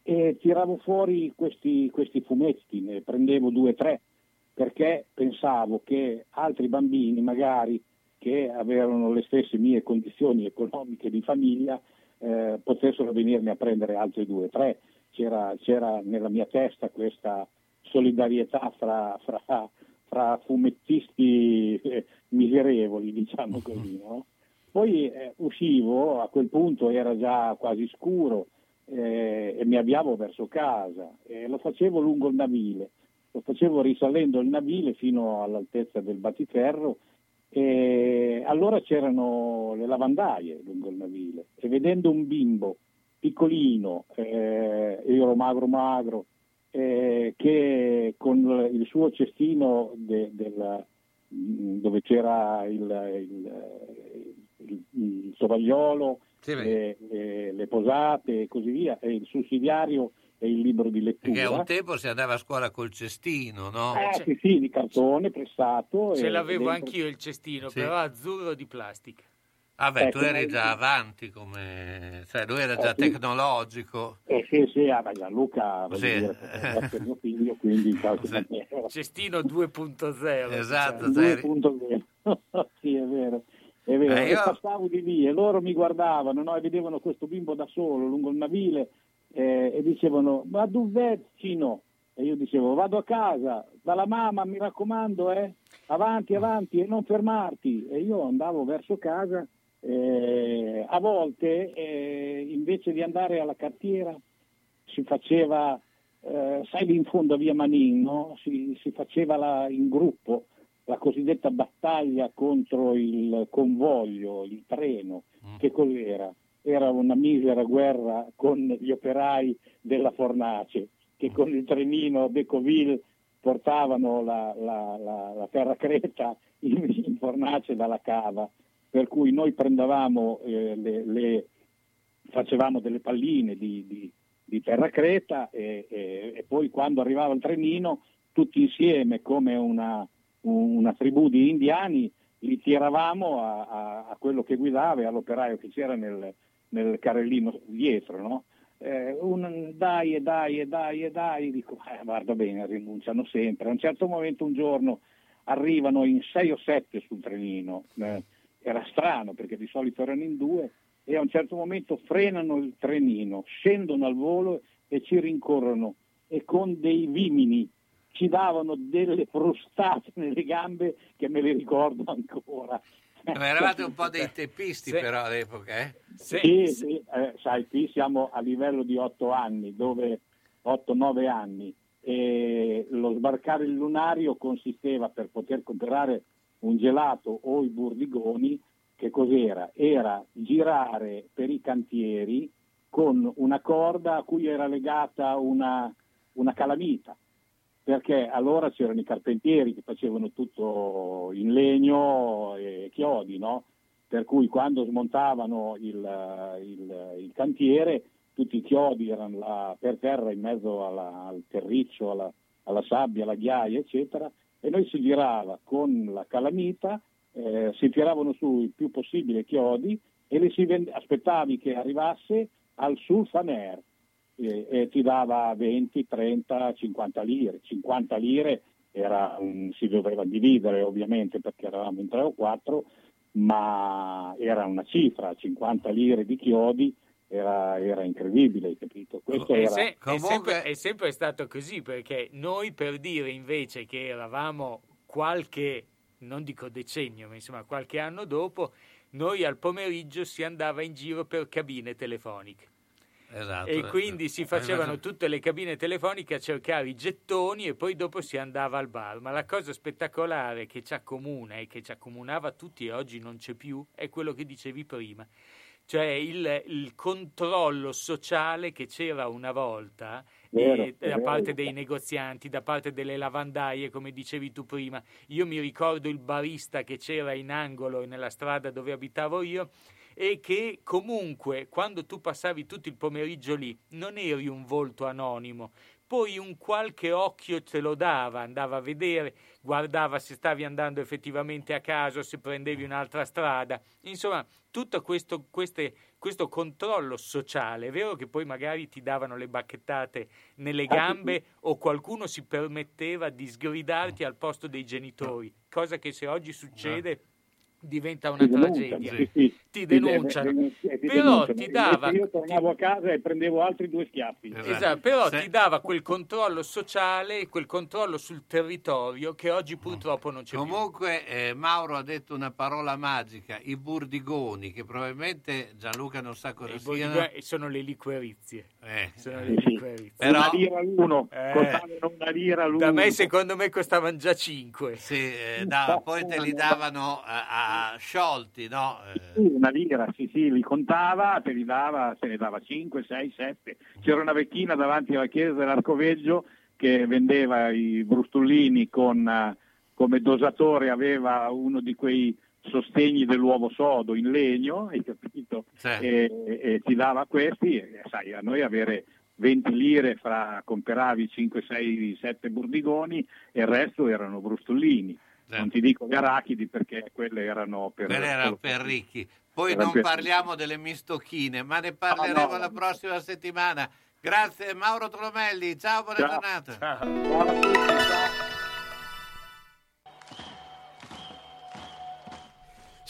S18: e tiravo fuori questi, questi fumetti, ne prendevo due o tre, perché pensavo che altri bambini magari che avevano le stesse mie condizioni economiche di famiglia eh, potessero venirmi a prendere altri due o tre. C'era, c'era nella mia testa questa solidarietà fra, fra, fra fumettisti eh, miserevoli, diciamo così. <laughs> No? Poi eh, uscivo, a quel punto era già quasi scuro eh, e mi avviavo verso casa e lo facevo lungo il navile, lo facevo risalendo il navile fino all'altezza del battiferro e allora c'erano le lavandaie lungo il navile e vedendo un bimbo piccolino, eh, io ero magro magro, eh, che con il suo cestino de- del- dove c'era il, il- il- il tovagliolo, le, le- le posate e così via, e il sussidiario e il libro di lettura.
S3: perché un tempo si andava a scuola col cestino, no?
S18: Eh, sì, sì, di cartone prestato.
S4: Ce
S18: e
S4: l'avevo
S18: dentro-
S4: anch'io il cestino,
S3: Sì.
S4: però azzurro di plastica.
S3: Ah beh, tu
S18: Ecco,
S3: eri già avanti come... cioè lui era già
S18: Eh, sì.
S3: tecnologico.
S18: Eh sì, sì, ah, ma Gianluca
S3: Sì.
S18: dire, <laughs> essere mio figlio, quindi in qualche maniera.
S4: Cestino 2.0.
S3: Esatto,
S4: diciamo.
S3: sai.
S18: 2.0. sì, è vero. È vero.
S3: Eh,
S18: E
S3: io-
S18: passavo di lì e loro mi guardavano no? e vedevano questo bimbo da solo lungo il navile eh, e dicevano ma dov'è Cino? E io dicevo vado a casa, dalla mamma mi raccomando, eh? avanti, avanti e non fermarti. E io andavo verso casa, eh, a volte eh, invece di andare alla cartiera si faceva, eh, sai lì in fondo a via Manin, no? si, si faceva la- in gruppo la cosiddetta battaglia contro il convoglio, il treno. Che cos'era? Era una misera guerra con gli operai della fornace che con il trenino Decoville portavano la, la, la, la terra creta in, in fornace dalla cava. Per cui noi prendevamo eh, le, le- facevamo delle palline di, di- di terra creta e, e- e poi quando arrivava il trenino tutti insieme come una, una tribù di indiani li tiravamo a, a- a quello che guidava e all'operaio che c'era nel, nel carrellino dietro. no? Eh, un, dai e dai e dai e dai, dico eh, guarda bene, rinunciano sempre. A un certo momento un giorno arrivano in sei o sette sul trenino eh, era strano perché di solito erano in due e a un certo momento frenano il trenino, scendono al volo e ci rincorrono e con dei vimini ci davano delle frustate nelle gambe che me le ricordo ancora.
S3: Ma eravate un po' dei teppisti però all'epoca, eh?
S18: Sì, sì, eh, sai, qui siamo a livello di 8 anni, dove 8-9 anni, e lo sbarcare il lunario consisteva per poter comprare un gelato o i burdigoni, che cos'era? Era girare per i cantieri con una corda a cui era legata una, una calamita, perché allora c'erano i carpentieri che facevano tutto in legno e chiodi, no? Per cui quando smontavano il, il- il cantiere tutti i chiodi erano là per terra in mezzo alla- al terriccio, alla, alla sabbia, alla ghiaia, eccetera, e noi si girava con la calamita, eh, si tiravano su il più possibile chiodi e li si vende- aspettavi che arrivasse al sulfaner e, e ti dava 20, 30, 50 lire. 50 lire era un- si doveva dividere ovviamente perché eravamo in tre o quattro, ma era una cifra, 50 lire di chiodi era, era incredibile, hai capito? Questo
S4: È,
S18: era...
S4: se- è sempre, è sempre stato così perché noi per dire invece che eravamo qualche, non dico decennio, ma insomma qualche anno dopo, noi al pomeriggio si andava in giro per cabine telefoniche.
S3: Esatto.
S4: E quindi si facevano
S3: Avevate-
S4: tutte le cabine telefoniche a cercare i gettoni e poi dopo si andava al bar. Ma la cosa spettacolare che ci accomuna e che ci accomunava tutti e oggi non c'è più è quello che dicevi prima. Cioè il, il controllo sociale che c'era una volta
S18: Vero,
S4: eh, da parte dei negozianti, da parte delle lavandaie, come dicevi tu prima. Io mi ricordo il barista che c'era in angolo nella strada dove abitavo io e che comunque quando tu passavi tutto il pomeriggio lì non eri un volto anonimo, poi un qualche occhio te lo dava, andava a vedere, guardava se stavi andando effettivamente a caso, se prendevi un'altra strada, insomma tutto questo, queste- questo controllo sociale, è vero che poi magari ti davano le bacchettate nelle gambe o qualcuno si permetteva di sgridarti al posto dei genitori, cosa che se oggi succede diventa una
S18: Ti
S4: tragedia.
S18: sì, sì.
S4: Ti denunciano.
S18: ti
S4: Però ti dava
S18: Io tornavo a casa e prendevo altri due schiaffi.
S4: Esatto, però ti dava quel controllo sociale, quel controllo sul territorio che oggi purtroppo non c'è
S3: Comunque eh, Mauro ha detto una parola magica, i burdigoni, che probabilmente Gianluca non sa cosa
S4: più. I
S3: siano.
S4: sono le liquerizie.
S3: Eh,
S4: Sono le
S3: sì.
S4: liquerizie.
S3: Però-
S18: Una lira l'uno,
S4: Eh.
S18: costavano una lira l'uno.
S4: Da me secondo me costavano già 5.
S3: Sì, eh, da- poi te li davano a, a sciolti, no? Eh,
S18: Sì, una lira, sì, sì, li contava, te li dava, se ne dava 5, 6, 7. C'era una vecchina davanti alla chiesa dell'Arcoveggio che vendeva i brustullini con, eh, come dosatore aveva uno di quei sostegni dell'uovo sodo in legno, hai capito? E, e ti dava questi, e, sai, a noi avere 20 lire fra comperavi 5, 6, 7 burdigoni e il resto erano brustullini. Non ti dico gli arachidi perché quelle erano per...
S3: Quelle erano per ricchi. Poi
S18: Era
S3: non
S18: per-
S3: parliamo delle mistocchine, ma ne parleremo
S18: no.
S3: la prossima settimana. Grazie Mauro Tromelli, ciao, buona
S18: Ciao.
S3: giornata.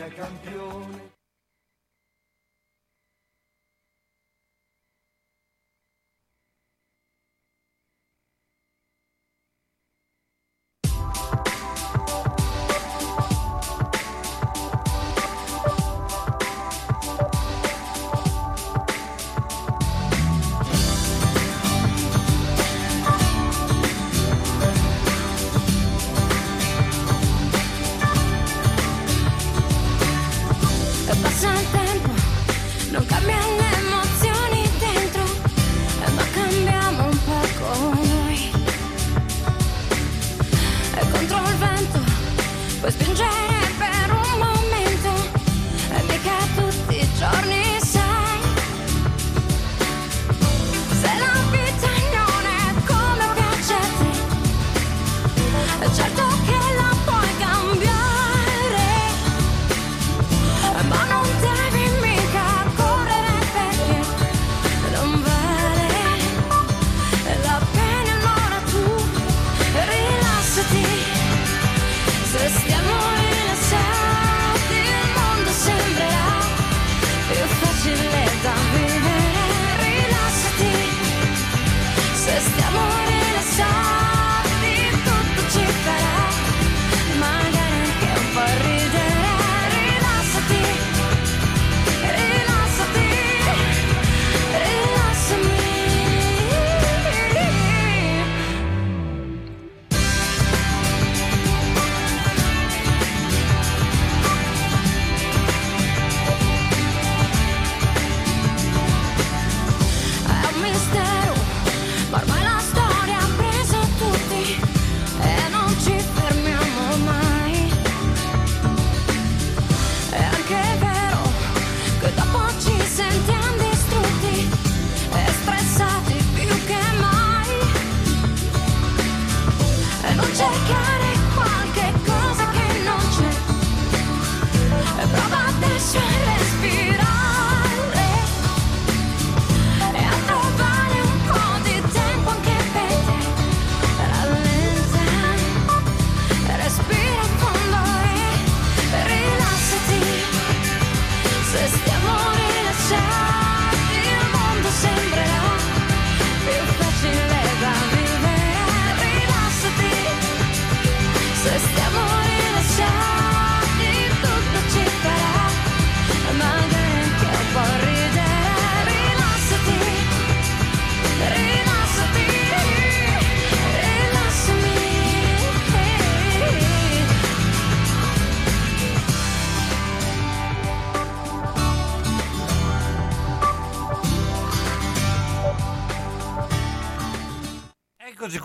S6: Bologna E
S3: passa
S1: il tempo, non cambia le emozioni dentro, ma cambiamo un po' con noi. E contro il vento, puoi spingere.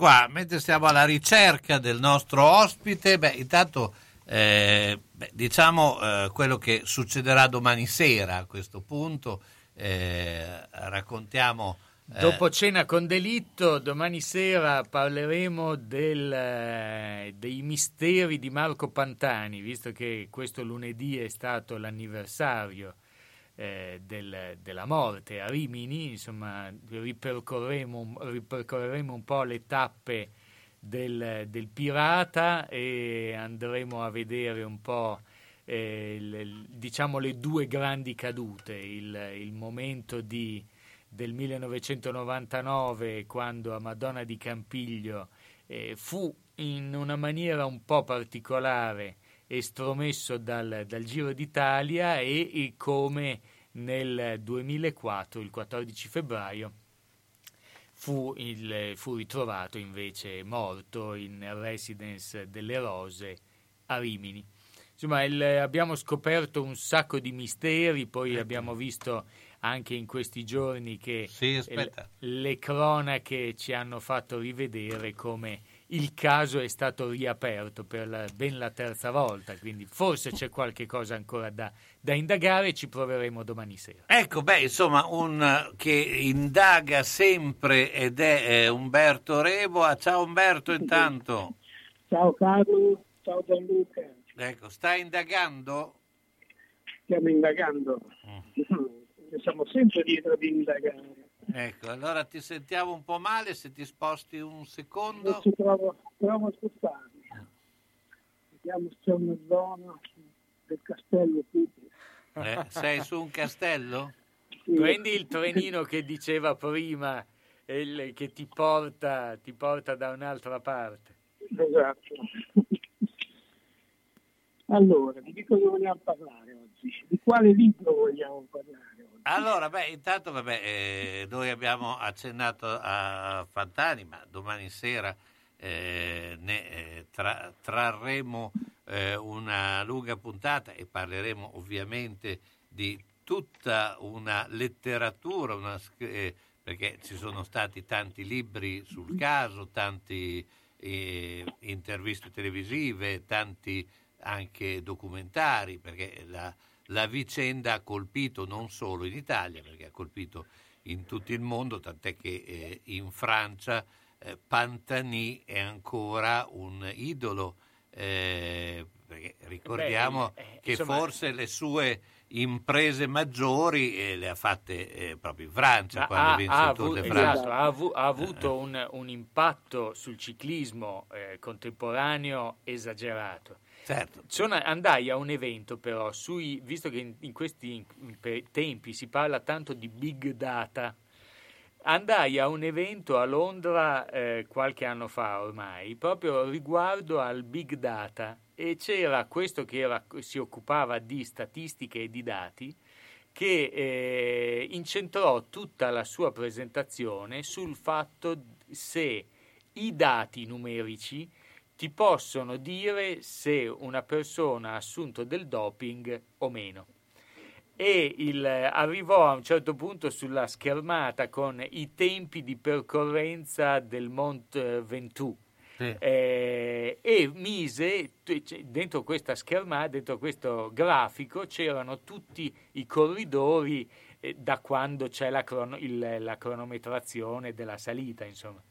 S3: Qua, mentre stiamo alla ricerca del nostro ospite, beh, intanto eh, beh, diciamo eh, quello che succederà domani sera a questo punto, eh, raccontiamo... eh,
S4: Dopo cena con delitto, domani sera parleremo del, eh, dei misteri di Marco Pantani, visto che questo lunedì è stato l'anniversario eh, del- della morte a Rimini, insomma ripercorreremo, ripercorreremo un po' le tappe del, del pirata e andremo a vedere un po' eh, il- diciamo le due grandi cadute, il, il momento di, del 1999 quando a Madonna di Campiglio eh, fu in una maniera un po' particolare estromesso dal, dal Giro d'Italia e, e come nel 2004, il 14 febbraio, fu, il- fu ritrovato invece morto in residence delle Rose a Rimini. Insomma, il- abbiamo scoperto un sacco di misteri, poi abbiamo visto anche in questi giorni che
S3: Sì,
S4: le cronache ci hanno fatto rivedere come il caso è stato riaperto per la- ben la terza volta, quindi forse c'è qualche cosa ancora da, da indagare e ci proveremo domani sera.
S3: Ecco, beh, insomma, un eh, che indaga sempre ed è eh, Umberto Reboa. Ciao Umberto, intanto.
S19: Ciao Carlo, ciao Gianluca,
S3: Ecco, stai indagando?
S19: stiamo indagando. Siamo sempre dietro ad indagare.
S3: Ecco, allora ti sentiamo un po' male, se ti sposti un secondo.
S19: Adesso provo, provo a spostarmi. Vediamo se c'è una zona del castello qui.
S3: Eh, sei su un castello?
S4: Prendi il trenino che diceva prima, e il- che ti porta, ti porta da un'altra parte.
S19: Esatto. Allora, di che cosa vogliamo parlare oggi? Di quale libro vogliamo parlare?
S3: Allora, beh, intanto vabbè, eh, noi abbiamo accennato a Fantani, ma domani sera eh, ne eh, tra- trarremo eh, una lunga puntata e parleremo ovviamente di tutta una letteratura, una eh, perché ci sono stati tanti libri sul caso, tanti eh, interviste televisive, tanti anche documentari, perché la, la vicenda ha colpito non solo in Italia, perché ha colpito in tutto il mondo, tant'è che eh, in Francia eh, Pantani è ancora un idolo, eh, ricordiamo
S4: Beh, eh,
S3: che
S4: insomma-
S3: forse le sue imprese maggiori eh, le ha fatte eh, proprio in Francia,
S4: Ma
S3: quando
S4: ha,
S3: vinse
S4: ha
S3: il Tour de France.
S4: esatto, ha avu- ha avuto un, un impatto sul ciclismo eh, contemporaneo esagerato.
S3: Certo.
S4: Sono- andai a un evento però, sui, visto che in, in questi tempi si parla tanto di big data, andai a un evento a Londra eh, qualche anno fa ormai, proprio riguardo al big data e c'era questo che era- si occupava di statistiche e di dati che eh, incentrò tutta la sua presentazione sul fatto se i dati numerici ti possono dire se una persona ha assunto del doping o meno. E il- arrivò a un certo punto sulla schermata con i tempi di percorrenza del Mont Ventoux. Eh, e mise dentro questa schermata, dentro questo grafico, c'erano tutti i corridori eh, da quando c'è la, crono- il- la cronometrazione della salita, insomma.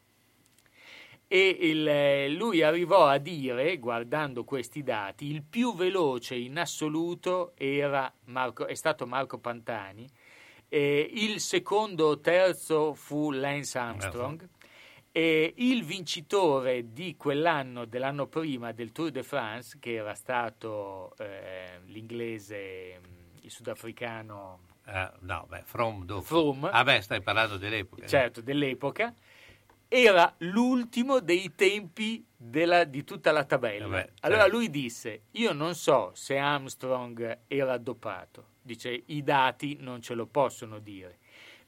S4: E il- eh, lui arrivò a dire, guardando questi dati, il più veloce in assoluto era Marco- è stato Marco Pantani, eh, il secondo o terzo fu Lance Armstrong, e il vincitore di quell'anno, dell'anno prima del Tour de France, che era stato eh, l'inglese, il sudafricano
S3: Eh, no, beh, From dopo.
S4: Froome.
S3: Ah, beh, stai parlando dell'epoca.
S4: certo, dell'epoca, era l'ultimo dei tempi della- di tutta la tabella.
S3: Vabbè,
S4: allora
S3: certo.
S4: lui disse, io non so se Armstrong era doppato, dice i dati non ce lo possono dire,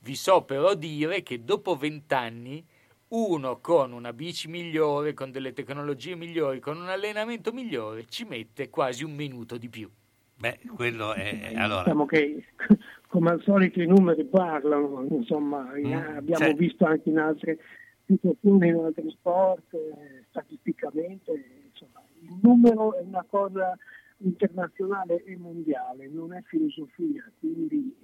S4: vi so però dire che dopo vent'anni uno con una bici migliore, con delle tecnologie migliori, con un allenamento migliore, ci mette quasi un minuto di più.
S3: Beh, quello è... allora,
S19: Diciamo che <laughs> come al solito i numeri parlano, insomma, in-
S3: Mm,
S19: abbiamo
S3: cioè-
S19: visto anche in altre situazione in altri sport, eh, statisticamente, insomma, il numero è una cosa internazionale e mondiale, non è filosofia, quindi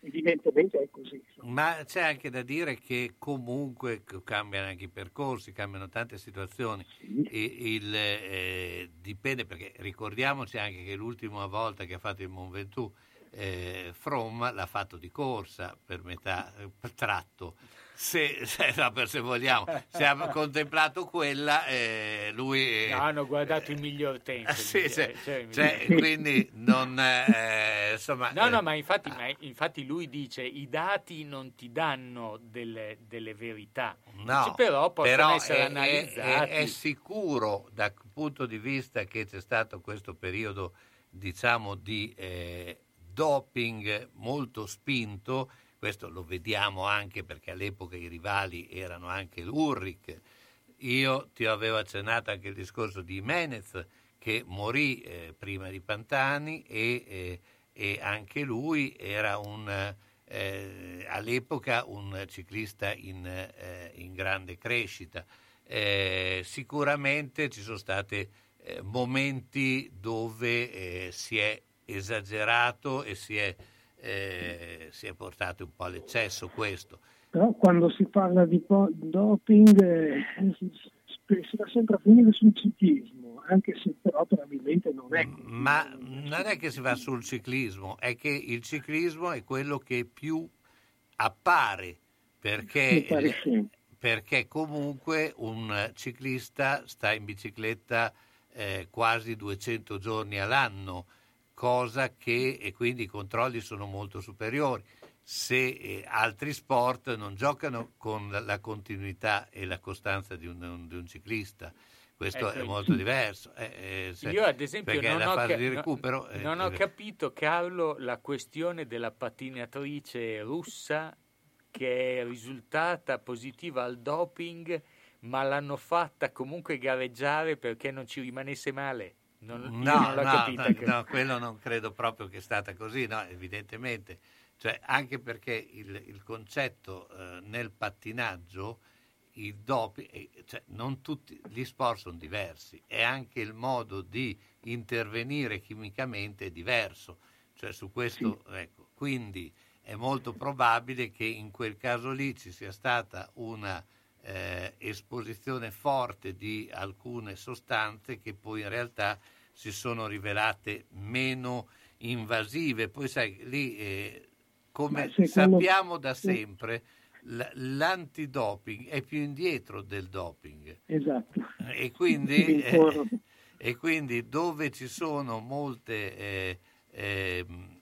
S19: evidentemente è così.
S3: Ma c'è anche da dire che comunque cambiano anche i percorsi, cambiano tante situazioni. E il, eh, dipende perché ricordiamoci anche che l'ultima volta che ha fatto il Mont Ventoux eh, From l'ha fatto di corsa per metà eh, tratto. Se, se, no, per se vogliamo, se ha contemplato quella, eh, lui... eh,
S4: No, hanno guardato il miglior tempo. <laughs>
S3: sì,
S4: miglior- cioè,
S3: cioè, <laughs> quindi non... eh, insomma,
S4: No,
S3: eh,
S4: no, ma infatti, ma infatti lui dice i dati non ti danno delle, delle verità,
S3: No,
S4: Dice, però possono
S3: però
S4: essere
S3: è, è-
S4: analizzati.
S3: è- è sicuro dal punto di vista che c'è stato questo periodo, diciamo, di eh, doping molto spinto, questo lo vediamo anche perché all'epoca i rivali erano anche l'Urric. Io ti avevo accennato anche il discorso di Menez che morì eh, prima di Pantani e, eh, e anche lui era un, eh, all'epoca un ciclista in, eh, in grande crescita. Eh, sicuramente ci sono stati eh, momenti dove si è esagerato e si è, eh, si è portato un po' all'eccesso questo.
S19: Però quando si parla di po- doping eh, si, si va sempre a finire sul ciclismo, anche se però probabilmente non è così.
S3: Ma non è che si va sul ciclismo, è che il ciclismo è quello che più appare perché, perché comunque un ciclista sta in bicicletta eh, quasi 200 giorni all'anno, cosa che e quindi i controlli sono molto superiori. Se eh, altri sport non giocano con la, la continuità e la costanza di un, di un ciclista, questo
S4: Ecco,
S3: è molto diverso. eh, eh, se-
S4: Io ad esempio non, ho, ca-
S3: recupero
S4: non ho capito, Carlo, la questione della pattinatrice russa che è risultata positiva al doping, ma l'hanno fatta comunque gareggiare perché non ci rimanesse male. Non,
S3: No,
S4: non
S3: no, no,
S4: che-
S3: no, quello non credo proprio che è stata così, no, evidentemente. Cioè, anche perché il, il concetto eh, nel pattinaggio, il doping, eh, cioè, non tutti gli sport sono diversi e anche il modo di intervenire chimicamente è diverso. Cioè, su questo, ecco, quindi è molto probabile che in quel caso lì ci sia stata una eh, esposizione forte di alcune sostanze che poi in realtà si sono rivelate meno invasive. Poi sai, lì eh, come sappiamo da sempre, l'antidoping è più indietro del doping
S19: Esatto.
S3: e quindi, eh, e quindi dove ci sono molte eh, ehm,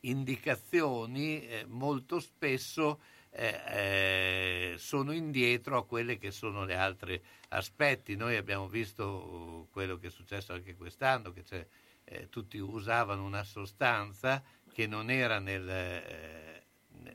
S3: indicazioni, eh, molto spesso eh, eh, sono indietro a quelle che sono gli altri aspetti. Noi abbiamo visto quello che è successo anche quest'anno, che c'è, eh, tutti usavano una sostanza che non era nel, eh,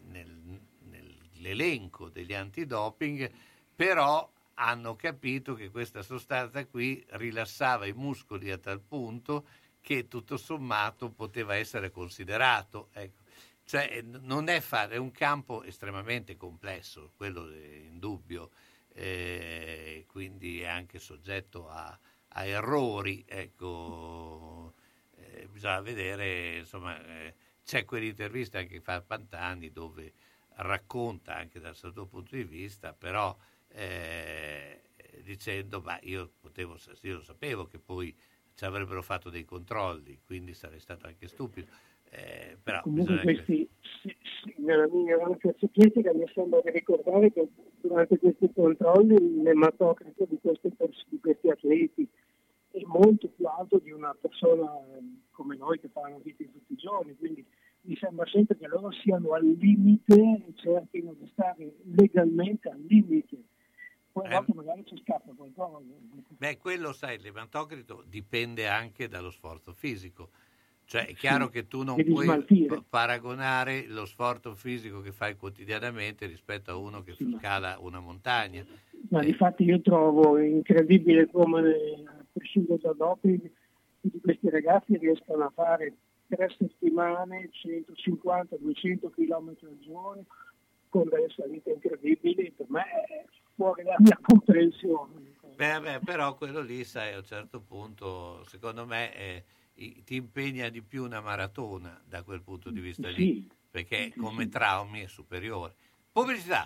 S3: nel- nell'elenco degli antidoping, però hanno capito che questa sostanza qui rilassava i muscoli a tal punto che tutto sommato poteva essere considerato. ecco. Cioè, eh, non è fare, è un campo estremamente complesso, quello è indubbio, eh, quindi è anche soggetto a, a errori, ecco, eh, bisogna vedere, insomma, eh, c'è quell'intervista che fa Pantani dove racconta anche dal suo punto di vista, però eh, dicendo, ma io potevo, io lo sapevo che poi ci avrebbero fatto dei controlli, quindi sarei stato anche stupido. Però
S19: Comunque questi, nella mia ignoranza ciclistica mi sembra di ricordare che durante questi controlli l'ematocrito di pers- di questi atleti è molto più alto di una persona eh, come noi che fanno vita tutti i giorni, quindi mi sembra sempre che loro siano al limite e cerchino di stare legalmente al limite. Poi
S3: Eh,
S19: magari ci scappa qualcosa.
S3: Beh, quello sai, l'ematocrito dipende anche dallo sforzo fisico. Cioè è chiaro
S19: Sì,
S3: che tu non puoi
S19: smaltire.
S3: pa- paragonare lo sforzo fisico che fai quotidianamente rispetto a uno che scala una montagna.
S19: Ma difatti io trovo incredibile come, a prescindere dal doping, tutti questi ragazzi riescano a fare tre settimane, 150-200 km al giorno, con delle salite incredibili, per me è fuori dalla mia comprensione.
S3: Beh, beh, però quello lì, sai, a un certo punto, secondo me, eh, i- ti impegna di più una maratona da quel punto di vista lì, perché come traumi è superiore. Pubblicità.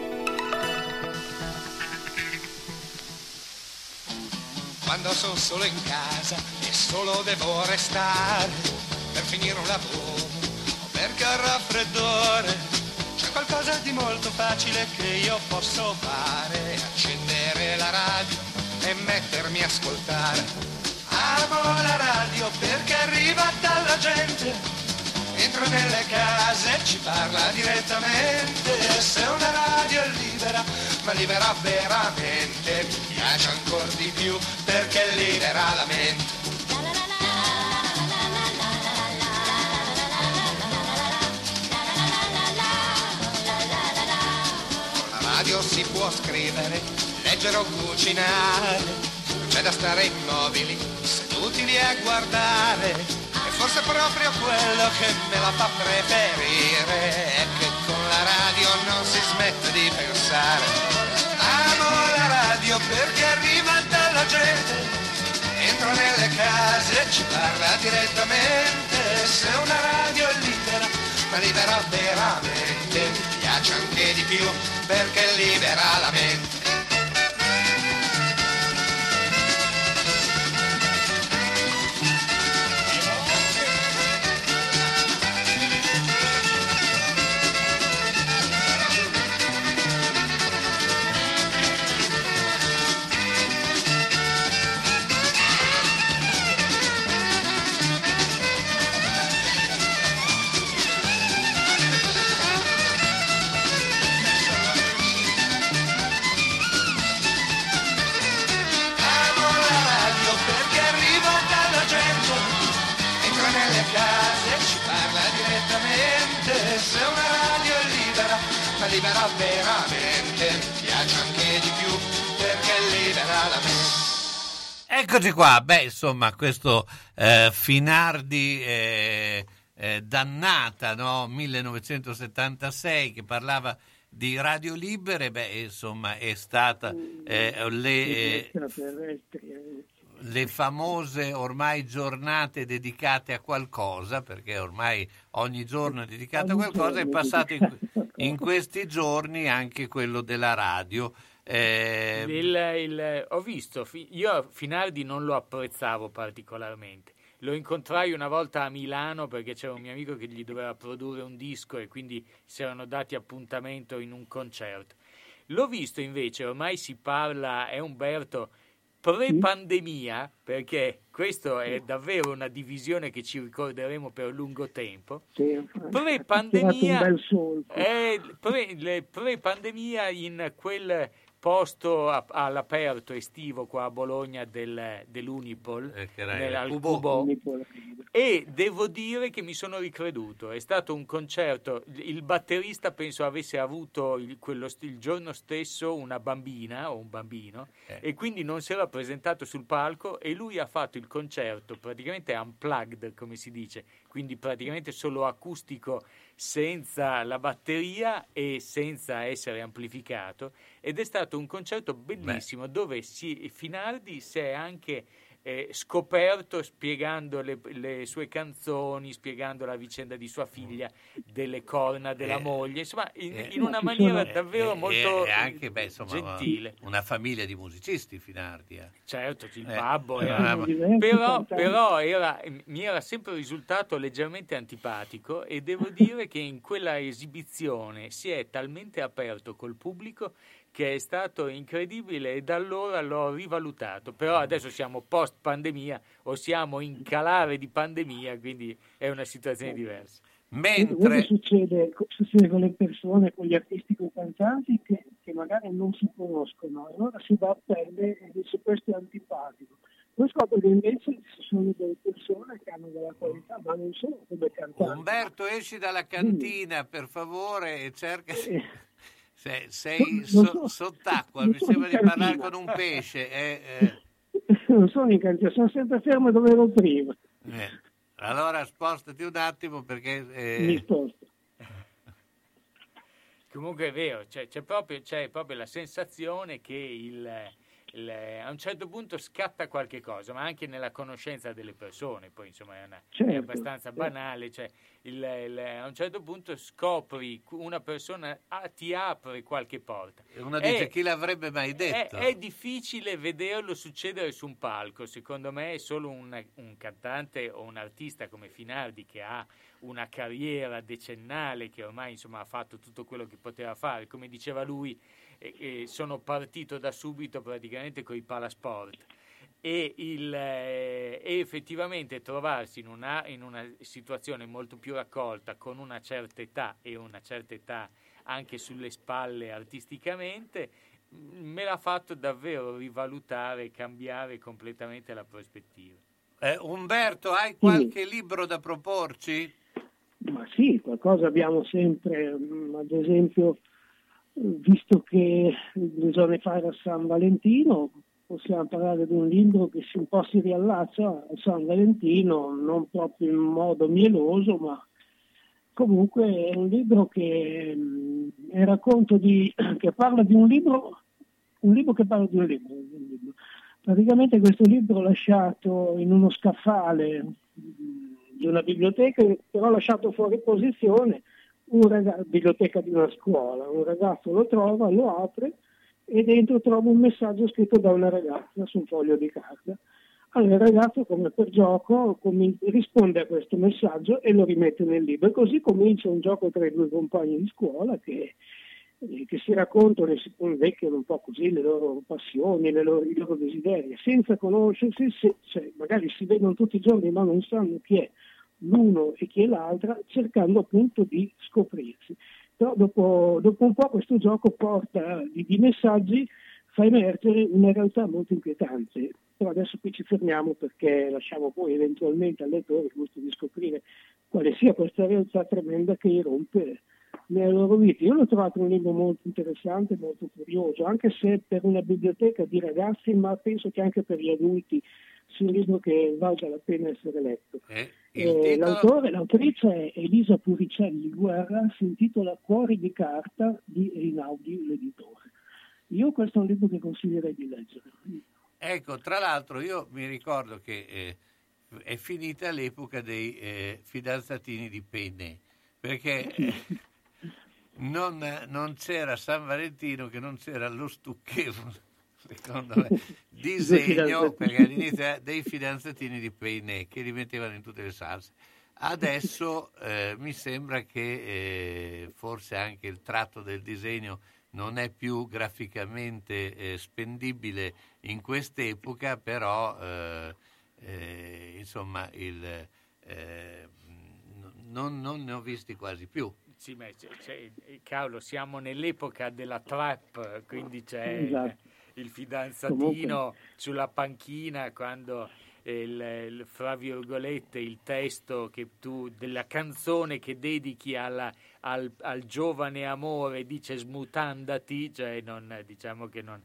S20: Quando sono solo in casa e solo devo restare per finire un lavoro o perché ho raffreddore, c'è qualcosa di molto facile che io posso fare, accendere la radio e mettermi a ascoltare. Amo la radio perché arriva dalla gente, entra nelle case ci parla direttamente, se una radio è libera, ma libera veramente, mi piace ancora di più perché libera la mente. Con la radio si può scrivere, leggere o cucinare, c'è da stare immobili, seduti lì a guardare. Forse proprio quello che me la fa preferire è che con la radio non si smette di pensare. Amo la radio perché arriva dalla gente, entra nelle case e ci parla direttamente. Se una radio è libera, ma libera veramente, mi piace anche di più perché libera la mente. Veramente, piace anche di più perché libera la mente.
S3: Eccoci qua, beh insomma questo eh, Finardi eh, eh, dannata, no? 1976 che parlava di radio libere, beh insomma è stata eh, le, eh, le famose ormai giornate dedicate a qualcosa, perché ormai ogni giorno è dedicato a qualcosa, è passato in,
S19: qualcosa.
S3: in questi giorni anche quello della radio. Eh,
S4: Il- il- ho visto, io Finardi non lo apprezzavo particolarmente. Lo incontrai una volta a Milano perché c'era un mio amico che gli doveva produrre un disco e quindi si erano dati appuntamento in un concerto. L'ho visto invece, ormai si parla, è Umberto, pre-pandemia, perché questa è davvero una divisione che ci ricorderemo per lungo tempo. Pre-pandemia, eh, pre- pre-pandemia in quel posto a- all'aperto estivo qua a Bologna del- dell'Unipol,
S3: Eh, Cubo.
S4: Cubo, e devo dire che mi sono ricreduto. È stato un concerto. Il batterista penso avesse avuto il, quello il giorno stesso una bambina o un bambino e quindi non si era presentato sul palco e lui ha fatto il concerto praticamente unplugged, come si dice, quindi praticamente solo acustico senza la batteria e senza essere amplificato. Ed è stato un concerto bellissimo dove si, Finardi si è anche eh, scoperto spiegando le, le sue canzoni, spiegando la vicenda di sua figlia, delle corna della moglie, insomma in,
S3: eh,
S4: in una maniera
S3: sono-
S4: davvero
S3: e-
S4: molto
S3: e anche beh, insomma,
S4: gentile.
S3: una famiglia di musicisti Finardi. eh.
S4: Certo, il
S3: Eh,
S4: babbo
S3: eh,
S4: era- però, però era- mi era sempre risultato leggermente antipatico e devo dire che in quella esibizione si è talmente aperto col pubblico che è stato incredibile e da allora l'ho rivalutato. Però adesso siamo post pandemia o siamo in calare di pandemia, quindi è una situazione diversa.
S19: Quello succede, succede con le persone, con gli artisti, con i cantanti che, che magari non si conoscono, allora si va a pelle e dice questo è antipatico. Poi scopre che invece ci sono delle persone che hanno della qualità, ma non sono come cantanti.
S3: Umberto, esci dalla cantina per favore e cerca.
S19: Eh.
S3: Se- sei
S19: Non
S3: so-
S19: so-
S3: sott'acqua, mi sembra di parlare con un pesce. eh, eh. <laughs>
S19: non sono in cantina, sono sempre fermo dove ero prima.
S3: Eh, Allora spostati un attimo perché... eh,
S19: Mi sposto.
S4: Comunque è vero, cioè, c'è, proprio, c'è proprio la sensazione che il, il- a un certo punto scatta qualche cosa, ma anche nella conoscenza delle persone, poi insomma è, una- è
S19: Certo,
S4: abbastanza
S19: certo.
S4: banale, cioè, il- il- a un certo punto scopri una persona, ah, ti apre qualche porta.
S3: E uno dice
S4: È-
S3: chi l'avrebbe mai
S4: è,
S3: detto?
S4: è difficile vederlo succedere su un palco, secondo me è solo un, un cantante o un artista come Finardi che ha una carriera decennale, che ormai insomma, ha fatto tutto quello che poteva fare, come diceva lui, eh, sono partito da subito praticamente con i palasport. E, il, eh, e effettivamente trovarsi in una, in una situazione molto più raccolta con una certa età e una certa età anche sulle spalle artisticamente mh, me l'ha fatto davvero rivalutare, cambiare completamente la prospettiva.
S3: Eh, Umberto, hai qualche libro da proporci?
S19: Ma sì, qualcosa abbiamo sempre, mm, ad esempio, visto che bisogna fare a San Valentino, possiamo parlare di un libro che si un po' si riallaccia a San Valentino, non proprio in modo mieloso, ma comunque è un libro che mm, di, <clears throat> che parla di un libro, un libro che parla di un libro. un libro. Praticamente questo libro lasciato in uno scaffale mm, di una biblioteca, però lasciato fuori posizione, un ragazzo, biblioteca di una scuola, un ragazzo lo trova, lo apre e dentro trova un messaggio scritto da una ragazza su un foglio di carta. Allora il ragazzo, come per gioco, com- risponde a questo messaggio e lo rimette nel libro. E così comincia un gioco tra i due compagni di scuola che, eh, che si raccontano e si invecchiano un po' così le loro passioni, le loro- i loro desideri, senza conoscersi, se- cioè, magari si vedono tutti i giorni ma non sanno chi è l'uno e chi è l'altra, cercando appunto di scoprirsi. Però dopo, dopo un po' questo gioco porta di, di messaggi, fa emergere una realtà molto inquietante. Però adesso qui ci fermiamo perché lasciamo poi eventualmente al lettore il gusto di scoprire quale sia questa realtà tremenda che irrompe nelle loro vite. Io l'ho trovato un libro molto interessante, molto curioso, anche se per una biblioteca di ragazzi, ma penso che anche per gli adulti sia un libro che valga la pena essere letto. Eh,
S3: titolo?
S19: l'autore- l'autrice è Elisa Puricelli Guerra, si intitola Cuori di carta di Rinaldi l'editore. Io questo è un libro che consiglierei di leggere.
S3: Ecco, tra l'altro io mi ricordo che eh, è finita l'epoca dei eh, fidanzatini di Penne, perché eh, <laughs> non, non c'era San Valentino che non c'era lo stucchevole, secondo me, <laughs> disegno, perché all'inizio era dei fidanzatini di Penne che li mettevano in tutte le salse. Adesso <laughs> eh, mi sembra che eh, forse anche il tratto del disegno non è più graficamente eh, spendibile in quest'epoca, però eh, eh, insomma il, eh, non, non ne ho visti quasi più.
S4: Sì, ma eh, cavolo, siamo nell'epoca della trap, quindi c'è
S19: Esatto.
S4: Il fidanzatino sulla panchina quando il, il- fra virgolette il testo che tu, della canzone che dedichi alla- al, al giovane amore dice smutandati, cioè non, diciamo che non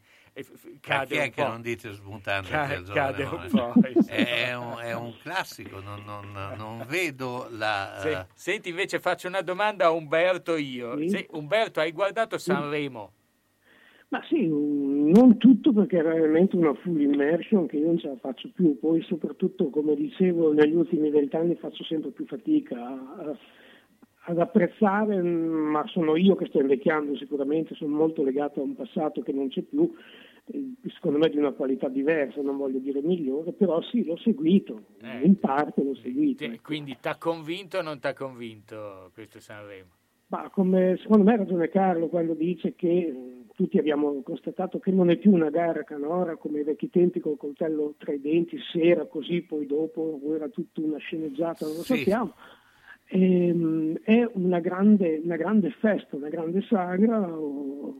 S4: cade
S3: chi è
S4: un
S3: che non dice smontando
S4: Ca- cade
S3: amore?
S4: un po'. <laughs>
S3: È un, è un classico, non, non- non vedo la...
S4: Se-
S3: eh,
S4: Senti, invece faccio una domanda a Umberto io.
S19: Sì.
S4: Se- Umberto, hai guardato Sanremo?
S19: Ma sì, non tutto perché era veramente una full immersion che io non ce la faccio più, poi soprattutto come dicevo negli ultimi vent'anni faccio sempre più fatica a- ad apprezzare, mm, ma sono io che sto invecchiando sicuramente, sono molto legato a un passato che non c'è più, eh, secondo me di una qualità diversa, non voglio dire migliore, però sì, l'ho seguito,
S4: Eh.
S19: in parte l'ho seguito.
S4: Ti- Quindi ti ha convinto o non ti ha convinto questo Sanremo?
S19: Ma come secondo me ha ragione Carlo quando dice che eh, tutti abbiamo constatato che non è più una gara canora come ai vecchi tempi col coltello tra i denti, se era così poi dopo era tutta una sceneggiata, non lo
S21: Sì.
S19: sappiamo. Ehm, è una grande, una grande festa, una grande sagra, un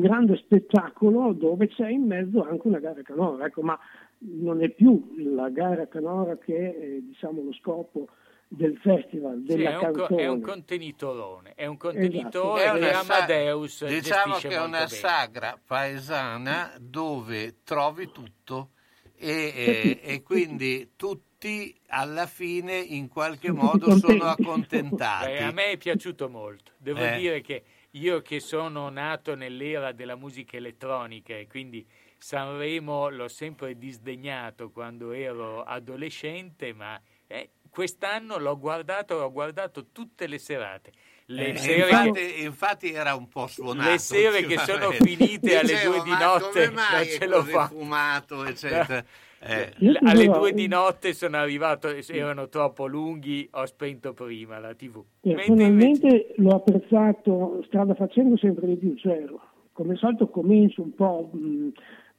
S19: grande spettacolo dove c'è in mezzo anche una gara canora, ecco, ma non è più la gara canora che è diciamo, lo scopo del festival,
S4: Sì,
S19: della
S4: è, un
S19: canzone.
S4: è un contenitore, è un
S19: Esatto.
S4: contenitore
S3: È
S4: che
S3: sa-
S4: Amadeus
S3: diciamo che è una
S4: bene.
S3: sagra paesana dove trovi tutto e, e- e quindi tutti alla fine in qualche modo sono accontentati.
S4: Beh, a me è piaciuto molto. Devo
S3: Eh.
S4: dire che io che sono nato nell'era della musica elettronica e quindi Sanremo l'ho sempre disdegnato quando ero adolescente, ma eh, quest'anno l'ho guardato, l'ho guardato tutte le serate. Le
S3: Eh,
S4: sere
S3: infatti,
S4: che-
S3: infatti era un po' suonato.
S4: Le sere che sono finite alle
S3: Dicevo,
S4: due di
S3: "Ma
S4: notte
S3: come mai
S4: non ce l'ho fatta?"
S3: fumato, eccetera. <laughs> Eh,
S4: alle due di notte sono arrivato, erano troppo lunghi, ho spento prima la tv.
S19: Personalmente l'ho apprezzato strada facendo sempre di più, cioè come al solito comincio un po' mh,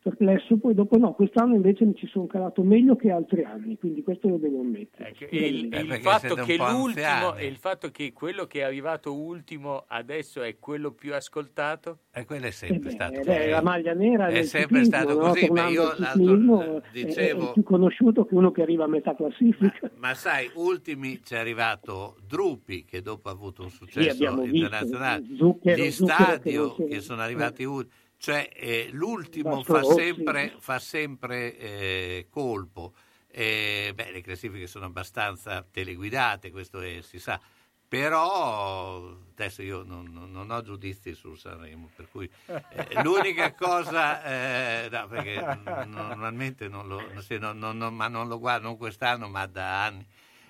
S19: perplesso, poi dopo no, quest'anno invece mi ci sono calato meglio che altri anni, quindi questo lo devo ammettere.
S4: E il, il fatto che l'ultimo, e il fatto che quello che è arrivato ultimo adesso è quello più ascoltato?
S3: E quello è sempre
S19: Eh,
S3: stato
S19: beh,
S3: così.
S19: la maglia nera
S3: È sempre
S19: ciclismo,
S3: stato
S19: no?
S3: così, ma io
S19: al
S3: l'altro- eh,
S19: è-
S3: dicevo-
S19: è più conosciuto che uno che arriva a metà classifica.
S3: Ma sai, ultimi c'è arrivato Drupi, che dopo ha avuto un successo
S19: visto,
S3: internazionale,
S19: Zucchero-
S3: gli
S19: Zucchero che
S3: stadio che,
S19: c'è-
S3: sono arrivati ultimi. Cioè, eh, l'ultimo fa sempre, fa sempre eh, colpo. Eh, beh, le classifiche sono abbastanza teleguidate, questo è- si sa. Però adesso io non, non- non ho giudizi su Sanremo, per cui eh, l'unica <laughs> cosa, eh, no, perché normalmente non lo, sì, no, no, no, ma non lo guardo non quest'anno, ma da anni.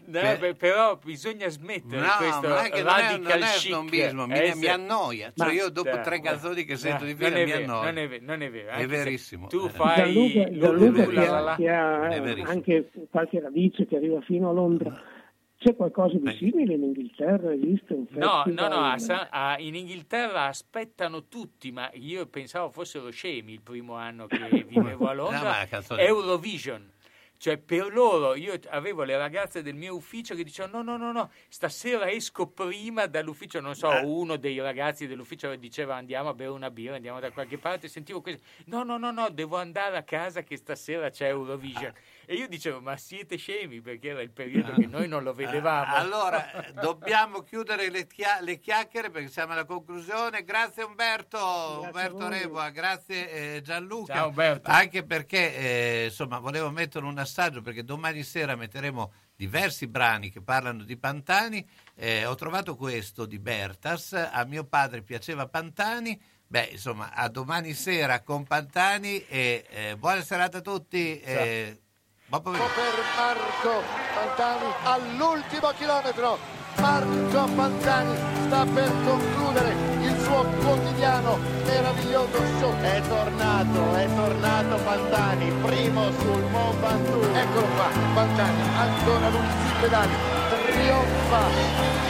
S4: No,
S3: Per-
S4: beh, però bisogna smettere
S3: No,
S4: questo
S3: non è che non è,
S4: radical
S3: non è
S4: chic.
S3: snobismo, mi,
S4: Eh,
S3: mi annoia. Cioè
S4: Ma-
S3: io dopo
S4: eh,
S3: tre
S4: eh,
S3: canzoni che sento di
S4: non
S3: fila mi
S4: vero,
S3: annoia.
S4: Non è, ve- non è vero,
S3: È verissimo.
S4: Tu
S3: Eh.
S4: fai
S19: Gianluca
S4: lu-
S19: che, ha, eh, anche qualche radice che arriva fino a Londra. C'è qualcosa di simile in Inghilterra? Esiste un
S4: No,
S19: festival?
S4: no, no, a San- a- in Inghilterra aspettano tutti, ma io pensavo fossero scemi il primo anno che <laughs> vivevo a
S3: No, ma
S4: Londra.
S3: canzone-
S4: Eurovision. Cioè, per loro, io avevo le ragazze del mio ufficio che dicevano: no, no, no, no, stasera esco prima dall'ufficio. Non so,
S3: Eh.
S4: uno dei ragazzi dell'ufficio diceva: andiamo a bere una birra, andiamo da qualche parte. Sentivo questo: no, no, no, no, devo andare a casa che stasera c'è Eurovision. E io dicevo, ma siete scemi perché era il periodo che noi non lo <laughs> vedevamo.
S3: Eh, Allora, <laughs> dobbiamo chiudere le, chia- le chiacchiere perché siamo alla conclusione. Grazie Umberto, Umberto Reboa, grazie eh, Gianluca.
S4: Ciao, Umberto.
S3: Anche perché eh, insomma volevo mettere un assaggio perché domani sera metteremo diversi brani che parlano di Pantani. Eh, ho trovato questo di Bertas, a mio padre piaceva Pantani. Beh, insomma, a domani sera con Pantani e eh, buona serata a tutti. eh.
S21: Per Marco Pantani all'ultimo chilometro. Marco Pantani sta per concludere il suo quotidiano meraviglioso show. È tornato, è tornato Pantani, primo sul Mont Ventoux. Eccolo qua, Pantani, ancora lui sui pedali, trionfa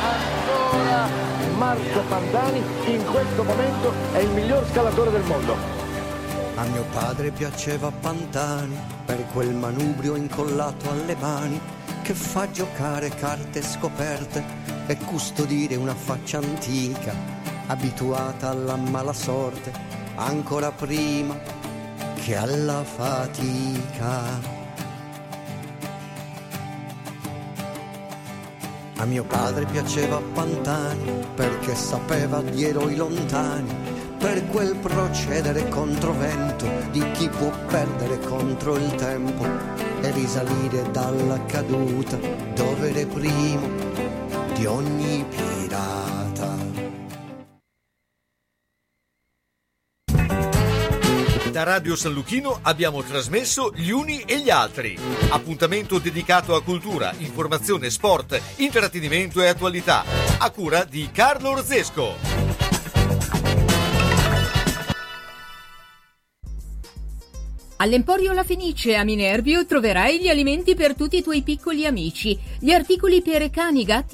S21: ancora. Marco Pantani in questo momento è il miglior scalatore del mondo.
S22: A mio padre piaceva Pantani per quel manubrio incollato alle mani che fa giocare carte scoperte e custodire una faccia antica, abituata alla mala sorte ancora prima che alla fatica. A mio padre piaceva Pantani perché sapeva di eroi lontani, per quel procedere controvento di chi può perdere contro il tempo e risalire dalla caduta dove era primo di ogni pirata.
S8: Da Radio San Luchino abbiamo trasmesso Gli Uni e gli Altri. Appuntamento dedicato a cultura, informazione, sport, intrattenimento e attualità. A cura di Carlo Orzesco.
S15: All'Emporio La Fenice a Minervio troverai gli alimenti per tutti i tuoi piccoli amici, gli articoli per cani, gatti